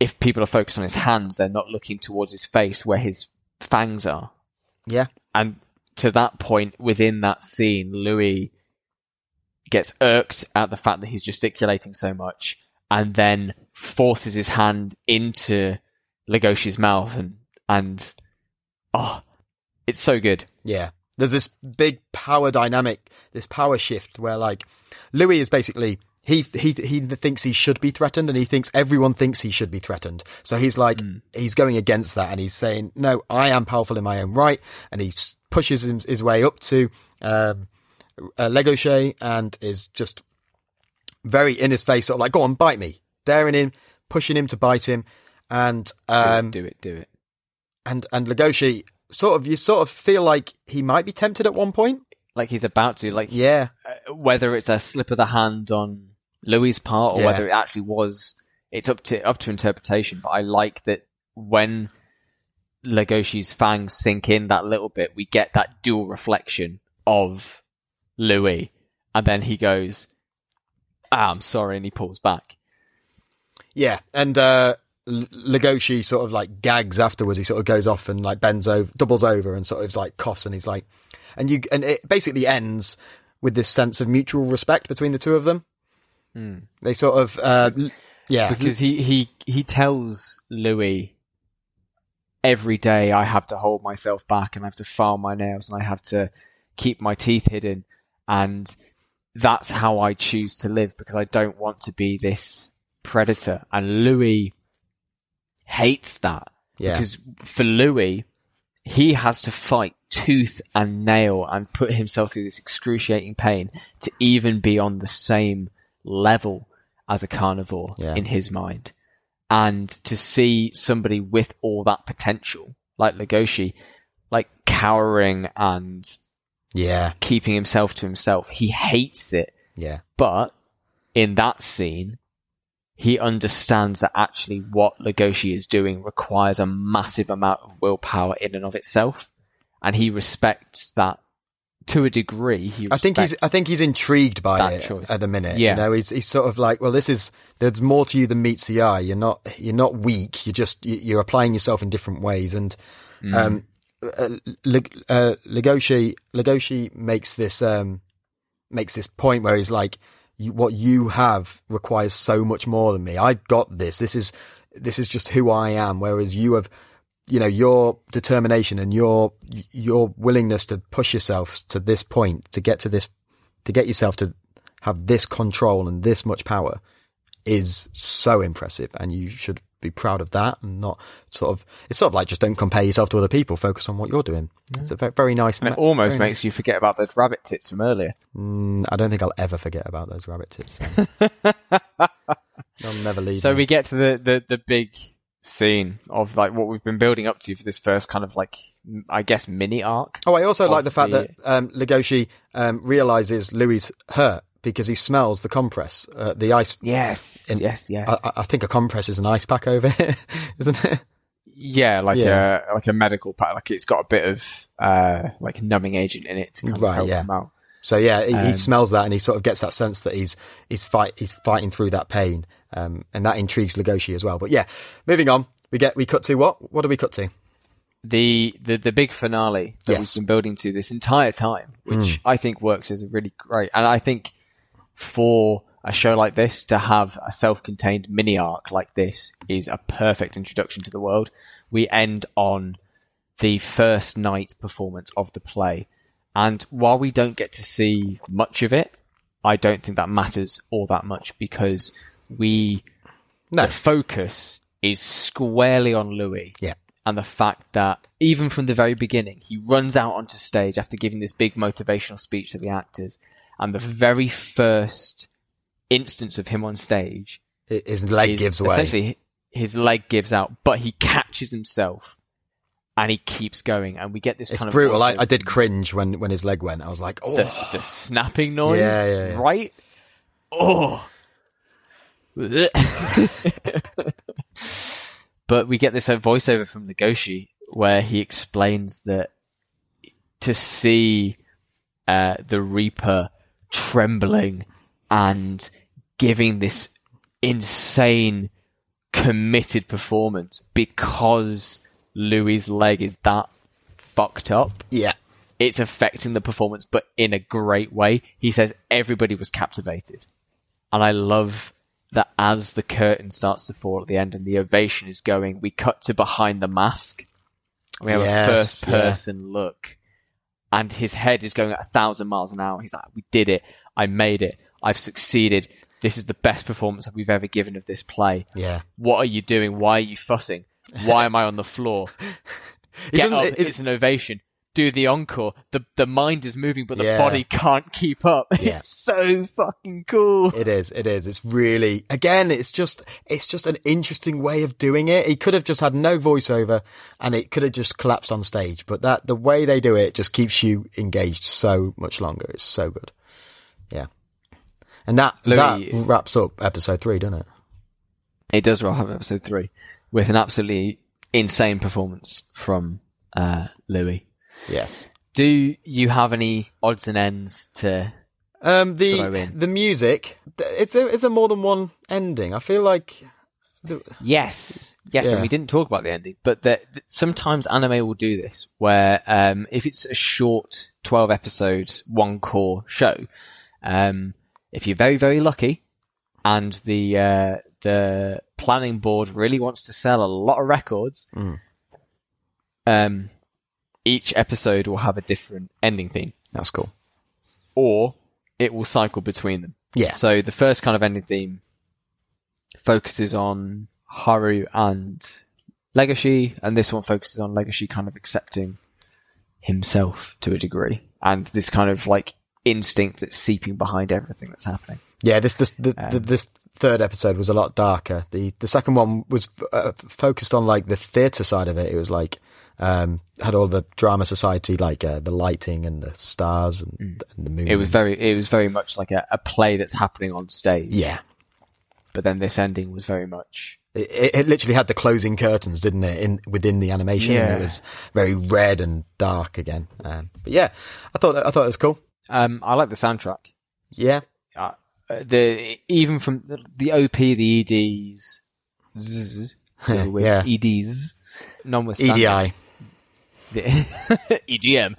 if people are focused on his hands, they're not looking towards his face where his fangs are. yeah, And to that point within that scene, Louis gets irked at the fact that he's gesticulating so much and then forces his hand into Legoshi's mouth and and oh it's so good. yeah. There's this big power dynamic, this power shift where like Louis is basically he he he thinks he should be threatened, and he thinks everyone thinks he should be threatened. So he's like he's going against that, and he's saying, "No, I am powerful in my own right," and he pushes his, his way up to um, uh, Legoshi and is just very in his face, sort of like, "Go on, bite me," daring him, pushing him to bite him, and Do um, it, do it, do it. and and Legoshi sort of you sort of feel like he might be tempted at one point. Like he's about to like Yeah, uh, whether it's a slip of the hand on Louis' part or Yeah. whether it actually was it's up to up to interpretation but I like that when Legoshi's fangs sink in that little bit we get that dual reflection of Louis. And then he goes ah, I'm sorry and he pulls back. Yeah, and uh, Legoshi sort of like gags afterwards. He sort of goes off and like bends over, doubles over, and sort of like coughs, and he's like, and you and it basically ends with this sense of mutual respect between the two of them. They sort of, uh, yeah, because he he he tells Louis every day I have to hold myself back and I have to file my nails and I have to keep my teeth hidden and that's how I choose to live because I don't want to be this predator and Louis hates that yeah, because for Louis he has to fight tooth and nail and put himself through this excruciating pain to even be on the same level as a carnivore Yeah. in his mind. And to see somebody with all that potential, like Legoshi, like cowering and yeah, keeping himself to himself, he hates it. yeah, But in that scene, he understands that actually what Legoshi is doing requires a massive amount of willpower in and of itself, and he respects that to a degree. He I think he's I think he's intrigued by it choice. at the minute. Yeah. You know, he's he's sort of like, well, this is there's more to you than meets the eye. You're not you're not weak. You're just you- you're applying yourself in different ways. And Mm. um, uh, uh, Legoshi makes this um makes this point where he's like, what you have requires so much more than me. I've got this. This is this is just who I am. Whereas you have you know your determination and your your willingness to push yourself to this point to get to this to get yourself to have this control and this much power is so impressive and you should be proud of that and not sort of it's sort of like just don't compare yourself to other people focus on what you're doing it's a very, very nice and it almost makes you forget about those rabbit tits from earlier. Mm, i don't think i'll ever forget about those rabbit tits they'll never leave So me. we get to the, the, the big scene of like what we've been building up to for this first kind of like I guess mini arc. Oh, I also like the fact the- that um, Legoshi um, realizes Louis hurt because he smells the compress, uh, the ice. Yes, In- yes, yes. I, I- think a compress is an ice pack over here, isn't it? yeah, like Yeah. a like a medical pack. Like it's got a bit of uh like numbing agent in it to kind Right, of help yeah. him out. So yeah, he, he Um, smells that and he sort of gets that sense that he's he's fight he's fighting through that pain, um, and that intrigues Legoshi as well. But yeah, moving on, we get we cut to what? What do we cut to? the the the big finale that Yes. We've been building to this entire time, which I think works as a really great. And I think for a show like this to have a self-contained mini arc like this is a perfect introduction to the world. We end on the first night performance of the play, and while we don't get to see much of it, I don't think that matters all that much because we No, the focus is squarely on Louis. Yeah, and the fact that even from the very beginning, he runs out onto stage after giving this big motivational speech to the actors, and the very first instance of him on stage his leg is gives away. essentially his leg gives out, but he catches himself and he keeps going, and we get this It's kind of brutal. I, I did cringe when when his leg went. I was like, oh, the, the snapping noise, Yeah, yeah, yeah. right? Oh. but we get this uh, voiceover from Legoshi where he explains that to see uh, the Reaper trembling and giving this insane committed performance because Louis' leg is that fucked up yeah, it's affecting the performance, but in a great way. He says everybody was captivated. And I love that as the curtain starts to fall at the end and the ovation is going, we cut to behind the mask. We have Yes, a first yeah. person look. And his head is going at a thousand miles an hour. He's like, we did it. I made it. I've succeeded. This is the best performance that we've ever given of this play. yeah. What are you doing? Why are you fussing? Why am I on the floor? It Get up, it- it's an ovation. Do the encore. The the mind is moving, but the Yeah. body can't keep up. Yeah. It's so fucking cool. It is. It is. It's really again. It's just. It's just an interesting way of doing it. He could have just had no voiceover, and it could have just collapsed on stage. But that the way they do it just keeps you engaged so much longer. It's so good. Yeah, and that Louis- that wraps up episode three, doesn't it? It does wrap up episode three with an absolutely insane performance from uh, Louis. Yes. Do you have any odds and ends to? Um, the the music. It's a, it's a more than one ending. I feel like. The, Yes, yes, Yeah. and we didn't talk about the ending, but that that sometimes anime will do this, where um, if it's a short twelve episode one core show, um, if you're very very lucky, and the uh, the planning board really wants to sell a lot of records, Mm. um, each episode will have a different ending theme, that's cool. or it will cycle between them. Yeah. So the first kind of ending theme focuses on Haru and Legoshi, and this one focuses on Legoshi kind of accepting himself to a degree, and this kind of like instinct that's seeping behind everything that's happening. Yeah, this this the, the, Um, this third episode was a lot darker. The the second one was uh, focused on like the theatre side of it. It was like Um, had all the drama society like uh, the lighting and the stars and, and the moon. It was very, it was very much like a, a play that's happening on stage. yeah. But then this ending was very much. It, it, it literally had the closing curtains, didn't it? In within the animation, and Yeah. it was very red and dark again. Um, but yeah, I thought I thought it was cool. Um, I like the soundtrack. Yeah, Uh, the even from the, the OP, the EDs, zzz, so with Yeah. EDs, notwithstanding EDI. the EDM.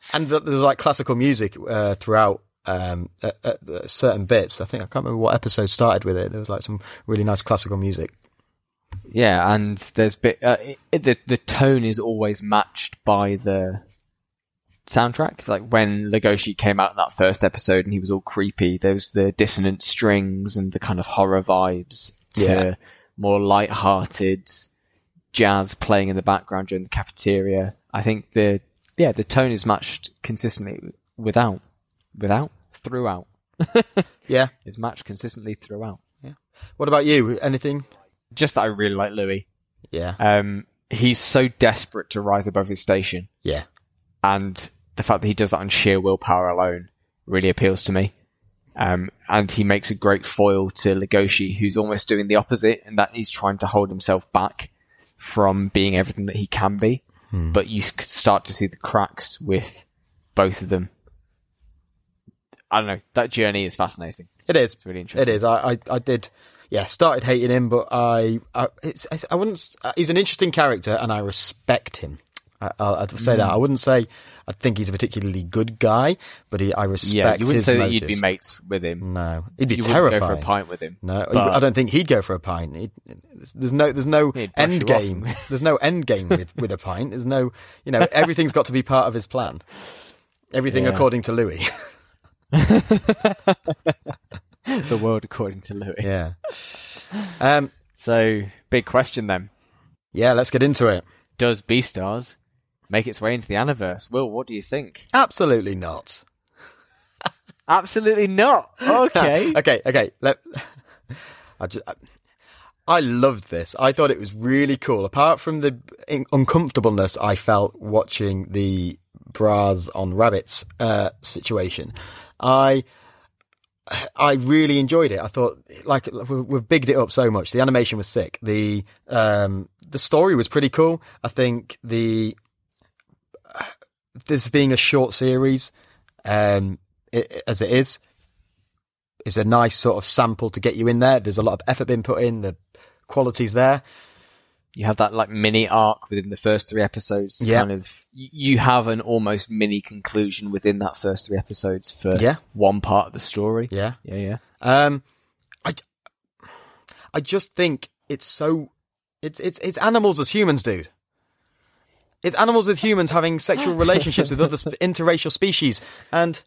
and there's like classical music uh, throughout um, at, at certain bits. I think I can't remember what episode started with it. There was like some really nice classical music. Yeah, and there's bit uh, it, the the tone is always matched by the soundtrack. Like when Legoshi came out in that first episode and he was all creepy, there was the dissonant strings and the kind of horror vibes to Yeah. more light-hearted jazz playing in the background during the cafeteria. I think the yeah the tone is matched consistently without without throughout. Yeah. It's matched consistently throughout. Yeah. What about you? Anything? Just that I really like Louis. Yeah. Um, he's so desperate to rise above his station, Yeah. and the fact that he does that on sheer willpower alone really appeals to me. Um, and he makes a great foil to Legoshi, who's almost doing the opposite, and that he's trying to hold himself back from being everything that he can be. But you s- start to see the cracks with both of them. I don't know. That journey is fascinating. It is. It's really interesting. It is. I, I, I did. Yeah, started hating him, but I, I it's, it's I wouldn't. uh, He's an interesting character, and I respect him. I, I'll, I'd say Mm. that. I wouldn't say I think he's a particularly good guy, but he, I respect Yeah, you wouldn't his say that motives. you'd be mates with him. No, he'd be you terrifying. wouldn't go for a pint with him. No, but- I don't think he'd go for a pint. He'd, there's no, there's no end game. there's no end game with with a pint. There's no, you know, everything's got to be part of his plan. Everything Yeah. according to Louis. the world according to Louis. yeah. Um. So, big question then. Yeah. Let's get into it. Does Beastars make its way into the Aniverse? Will, what do you think? Absolutely not. Absolutely not. Okay. okay, okay. Let, I just, I, I loved this. I thought it was really cool. Apart from the in- uncomfortableness I felt watching the bras on rabbits uh, situation, I I really enjoyed it. I thought like we- we've bigged it up so much. The animation was sick. The um the story was pretty cool. I think the this being a short series, um, it, as it is, is a nice sort of sample to get you in there. There's a lot of effort being put in. The quality's there. you have that like mini arc within the first three episodes. Yeah. Kind of, you have an almost mini conclusion within that first three episodes for Yeah. one part of the story. Yeah. Yeah, yeah. Um, I, I just think it's so, it's it's it's animals as humans, dude. It's animals with humans having sexual relationships with other sp- interracial species, and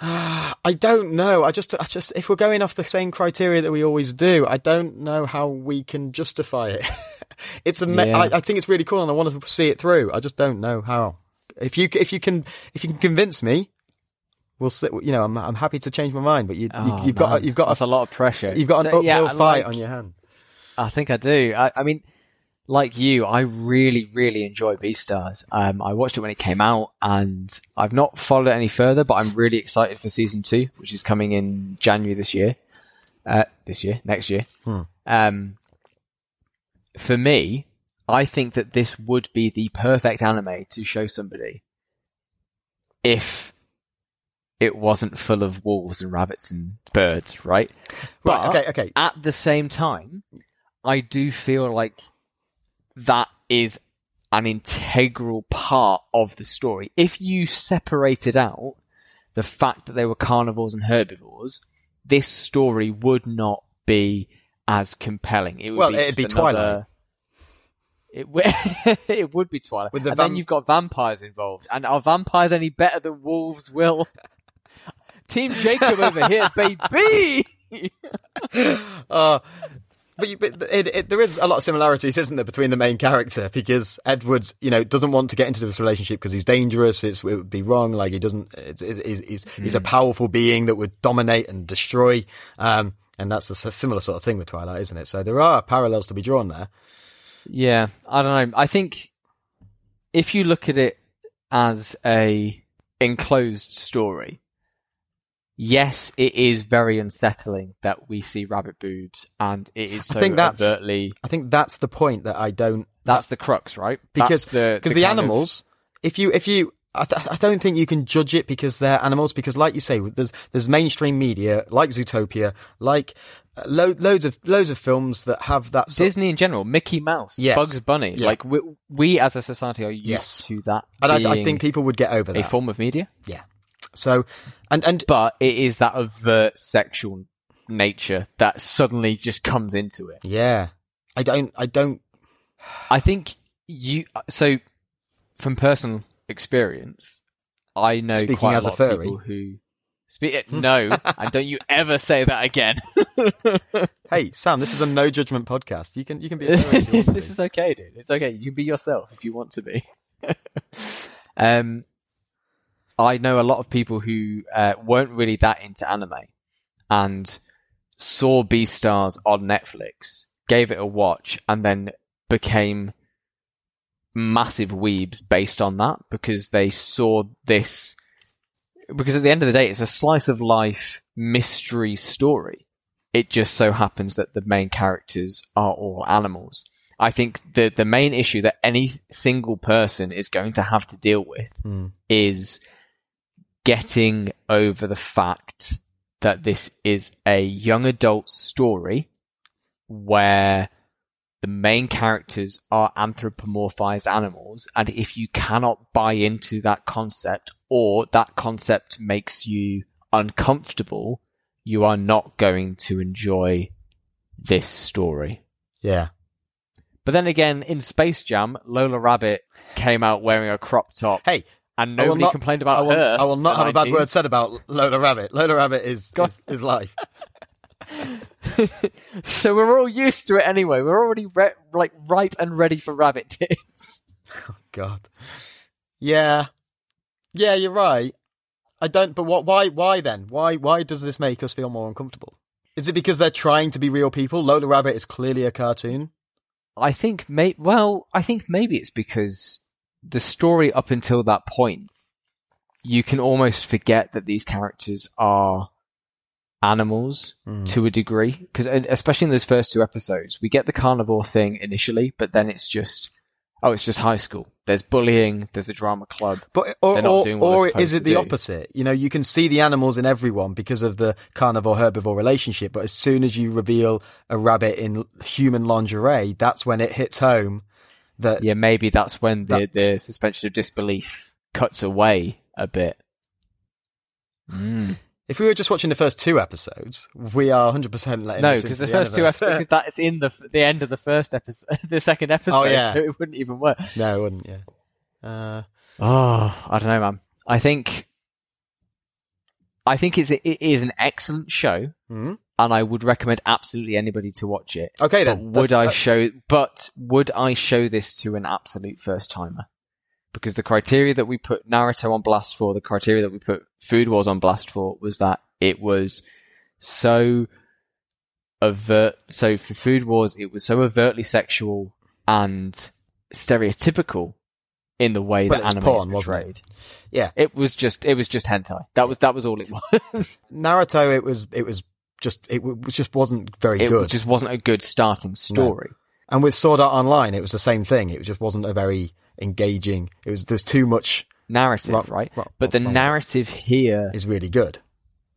uh, I don't know. I just, I just, if we're going off the same criteria that we always do, I don't know how we can justify it. it's a, me- Yeah. I, I think it's really cool, and I want to see it through. I just don't know how. If you, if you can, if you can convince me, we'll sit. You know, I'm, I'm happy to change my mind, but you, you Oh, you've got, man. you've got, That's a, a lot of pressure. you've got an uphill yeah, fight like- on your hand. I think I do. I, I mean, like you, I really, really enjoy Beastars. Um, I watched it when it came out, and I've not followed it any further. But I'm really excited for season two, which is coming in January this year. Uh, this year, next year. Um, for me, I think that this would be the perfect anime to show somebody if it wasn't full of wolves and rabbits and birds, right? Right, But okay, okay. At the same time, I do feel like that is an integral part of the story. If you separated out the fact that they were carnivores and herbivores, this story would not be as compelling. It would Well, be it'd be Twilight. another- It, w- it would be Twilight. With the and vam- then you've got vampires involved. And are vampires any better than wolves, Will? Team Jacob over here, baby! Uh, but, you, but it, it, there is a lot of similarities, isn't there, between the main character? Because Edwards, you know, doesn't want to get into this relationship because he's dangerous. It's, it would be wrong. Like he doesn't. It's, it's, he's, he's, he's a powerful being that would dominate and destroy. Um, and that's a similar sort of thing with Twilight, isn't it? So there are parallels to be drawn there. Yeah, I don't know. I think if you look at it as a enclosed story, yes, it is very unsettling that we see rabbit boobs, and it is so I think that's- overtly. I think that's the point that I don't That's the crux, right? because That's the because the, kind of- animals, if you if you. I, th- I don't think you can judge it because they're animals. Because, like you say, there's there's mainstream media like Zootopia, like uh, lo- loads of loads of films that have that. Sort Disney in general, Mickey Mouse, Yes. Bugs Bunny, Yeah. like we, we as a society are used Yes. to that and I, I think people would get over a form of media. yeah. So, and and but it is that overt sexual nature that suddenly just comes into it. yeah, I don't I don't. I think you so from personal experience, I know Speaking quite as a a lot furry. of people who speak. It. No, and don't you ever say that again. Hey Sam, this is a no judgment podcast. You can you can be. A furry if you this is okay, dude. It's okay. You can be yourself if you want to be. um, I know a lot of people who uh, weren't really that into anime and saw Beastars on Netflix, gave it a watch, and then became massive weebs based on that because they saw this. Because at the end of the day, it's a slice of life mystery story it just so happens that the main characters are all animals. I think the the main issue that any single person is going to have to deal with Hmm. is getting over the fact that this is a young adult story where the main characters are anthropomorphized animals and if you cannot buy into that concept or that concept makes you uncomfortable you are not going to enjoy this story. Yeah. But then again, in Space Jam, Lola Rabbit came out wearing a crop top, Hey, and I nobody not- complained I about will, her. I will not have a bad word said about Lola Rabbit. Lola Rabbit is is, is life. so we're all used to it anyway. We're already re- like ripe and ready for rabbit tits. Oh God. Yeah. Yeah, you're right. I don't. But what? Why? Why then? Why? Why does this make us feel more uncomfortable? Is it because they're trying to be real people? Lola Rabbit is clearly a cartoon. I think may well, I think maybe it's because the story up until that point, you can almost forget that these characters are animals Mm. to a degree because especially in those first two episodes we get the carnivore thing initially but then it's just oh it's just high school there's bullying there's a drama club But or They're not or, or is it the do. opposite? You know, you can see the animals in everyone because of the carnivore herbivore relationship, but as soon as you reveal a rabbit in human lingerie, that's when it hits home that yeah maybe that's when the, That- the suspension of disbelief cuts away a bit mm. if we were just watching the first two episodes, we are 100% letting no because into the first two episodes that is in the the end of the first episode the second episode Oh, yeah. so it wouldn't even work no, it wouldn't, yeah. Uh, Oh, I don't know, man. I think, I think it's it is an excellent show, hmm? And I would recommend absolutely anybody to watch it. Okay, But then. would That's- I show? But would I show this to an absolute first timer? Because the criteria that we put Naruto on blast for, the criteria that we put Food Wars on blast for, was that it was so overt. So for Food Wars, it was so overtly sexual and stereotypical in the way Well, that anime porn, is it? portrayed. Yeah. It was just it was just hentai. That was that was all it was. Naruto, it was, it was just, it w- just wasn't very it good. It just wasn't a good starting story. And with Sword Art Online, it was the same thing. It just wasn't a very engaging. It was there's too much Narrative, right? but the narrative here is really good.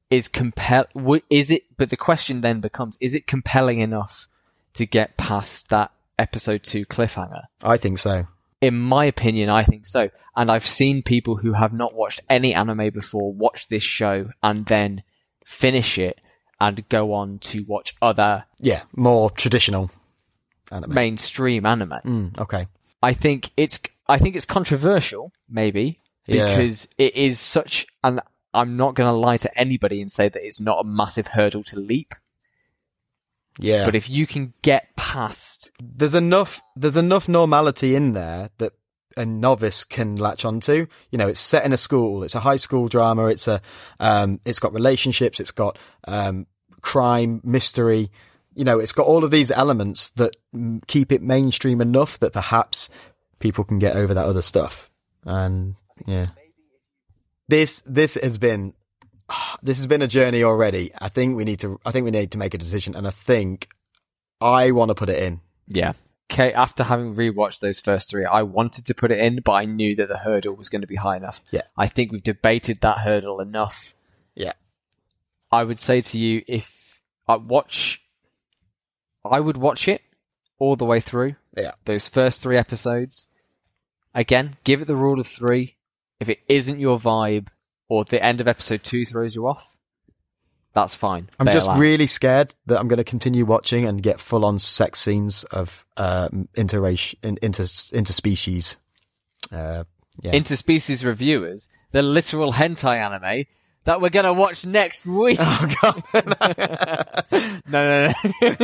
is compel. Is it? But the question then becomes: Is it compelling enough to get past that episode two cliffhanger? I think so. In my opinion, I think so. And I've seen people who have not watched any anime before watch this show and then finish it and go on to watch other Yeah, more traditional anime. mainstream anime. Mm, okay. I think it's I think it's controversial, maybe, Yeah. because it is such and I'm not going to lie to anybody and say that it's not a massive hurdle to leap. Yeah. But if you can get past, there's enough there's enough normality in there that a novice can latch onto. You know, it's set in a school, it's a high school drama, it's a um it's got relationships, it's got um crime, mystery. you know, it's got all of these elements that keep it mainstream enough that perhaps people can get over that other stuff. And yeah, this this has been this has been a journey already. I think we need to I think we need to make a decision, and I think I want to put it in. Yeah. Okay, after having rewatched those first three, I wanted to put it in, but I knew that the hurdle was going to be high enough. Yeah. I think we've debated that hurdle enough. Yeah. I would say to you, if I watch, I would watch it all the way through. Yeah. Those first three episodes. Again, give it the rule of three. If it isn't your vibe, or the end of episode two throws you off, that's fine. I'm Bail just out. really scared that I'm going to continue watching and get full on sex scenes of uh, interracial, inter, interspecies. Uh, yeah. interspecies reviewers, the literal hentai anime that we're going to watch next week. oh god! no, no, no.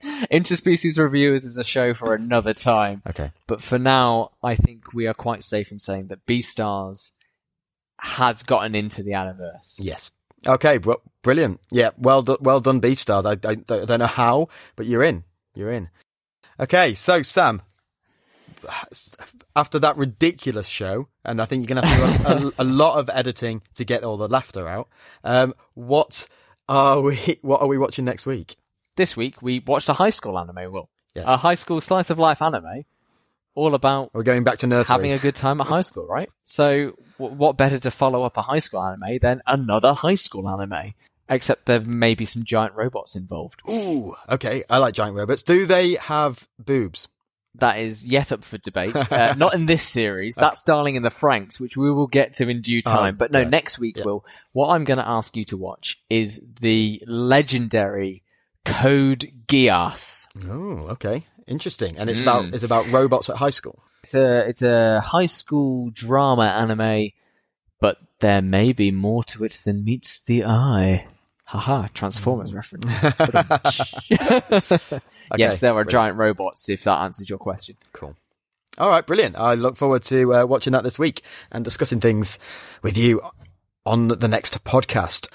interspecies reviewers is a show for another time. okay. But for now, I think we are quite safe in saying that Beastars has gotten into the Aniverse. Yes. Okay. Br- brilliant. Yeah. Well done. Well done, Beastars. I, I, I don't know how, but you're in. You're in. Okay. So Sam, after that ridiculous show, and I think you're going to have to do a, a, a lot of editing to get all the laughter out. Um, what are we? What are we watching next week? This week, we watched a high school anime, Will. Yes. A high school slice of life anime, all about We're going back to nursery. having a good time at high school, right? So, w- what better to follow up a high school anime than another high school anime? Except there may be some giant robots involved. Ooh. Okay. I like giant robots. Do they have boobs? That is yet up for debate. Uh, not in this series. That's Darling in the Franxx, which we will get to in due time. but no, Oh, yeah. next week, Yeah. Will, what I'm going to ask you to watch is the legendary Code Geass. Oh, okay. Interesting. And it's Mm. about it's about robots at high school. It's a it's a high school drama anime, but there may be more to it than meets the eye. Haha, Transformers reference. yes, there are brilliant. giant robots. If that answers your question. Cool. All right, brilliant. I look forward to uh, watching that this week and discussing things with you on the next podcast.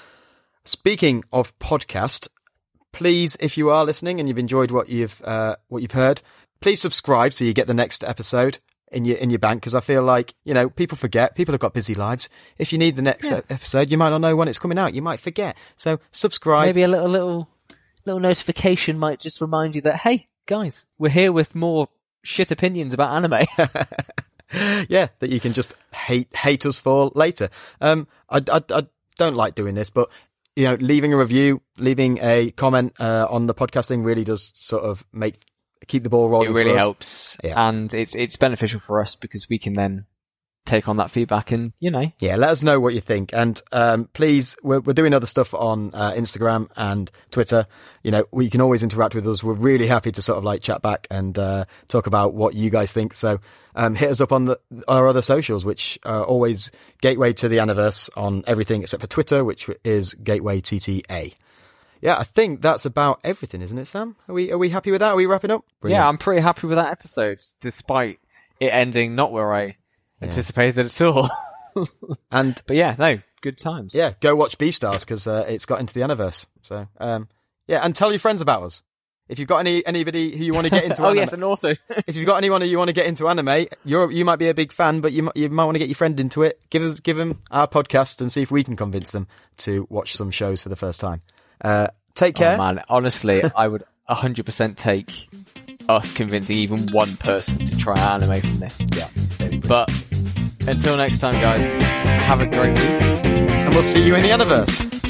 Speaking of podcast, please, if you are listening and you've enjoyed what you've uh, what you've heard, please subscribe so you get the next episode in your in your bank. Because I feel like you know people forget. People have got busy lives. If you need the next Yeah. episode, you might not know when it's coming out. You might forget. So subscribe. Maybe a little little little notification might just remind you that hey guys, we're here with more shit opinions about anime. yeah, that you can just hate hate us for later. Um, I, I, I don't like doing this, but you know, leaving a review, leaving a comment uh, on the podcast thing really does sort of make keep the ball rolling. it really helps, Yeah. and it's it's beneficial for us because we can then take on that feedback and you know Yeah, let us know what you think, and um, please, we're, we're doing other stuff on uh, Instagram and Twitter. You know, we can always interact with us. We're really happy to sort of like chat back and uh, talk about what you guys think. So um, hit us up on the, our other socials, which are always Gateway to the Aniverse on everything except for Twitter, which is Gateway TTA. Yeah, I think that's about everything, isn't it, Sam? Are we are we happy with that? Are we wrapping up? yeah, I'm pretty happy with that episode, despite it ending not where I anticipated at all. and but yeah, no, good times. yeah, go watch Beastars because uh, it's got into the Aniverse. So um, yeah, and tell your friends about us. If you've got any anybody who you want to get into, oh anime, yes, and also if you've got anyone who you want to get into anime, you're you might be a big fan, but you might, you might want to get your friend into it. Give us give them our podcast and see if we can convince them to watch some shows for the first time. Uh, take care. Oh man, honestly, I would 100% take us convincing even one person to try anime from this. yeah, But until next time, guys, have a great week. and we'll see you in the Aniverse.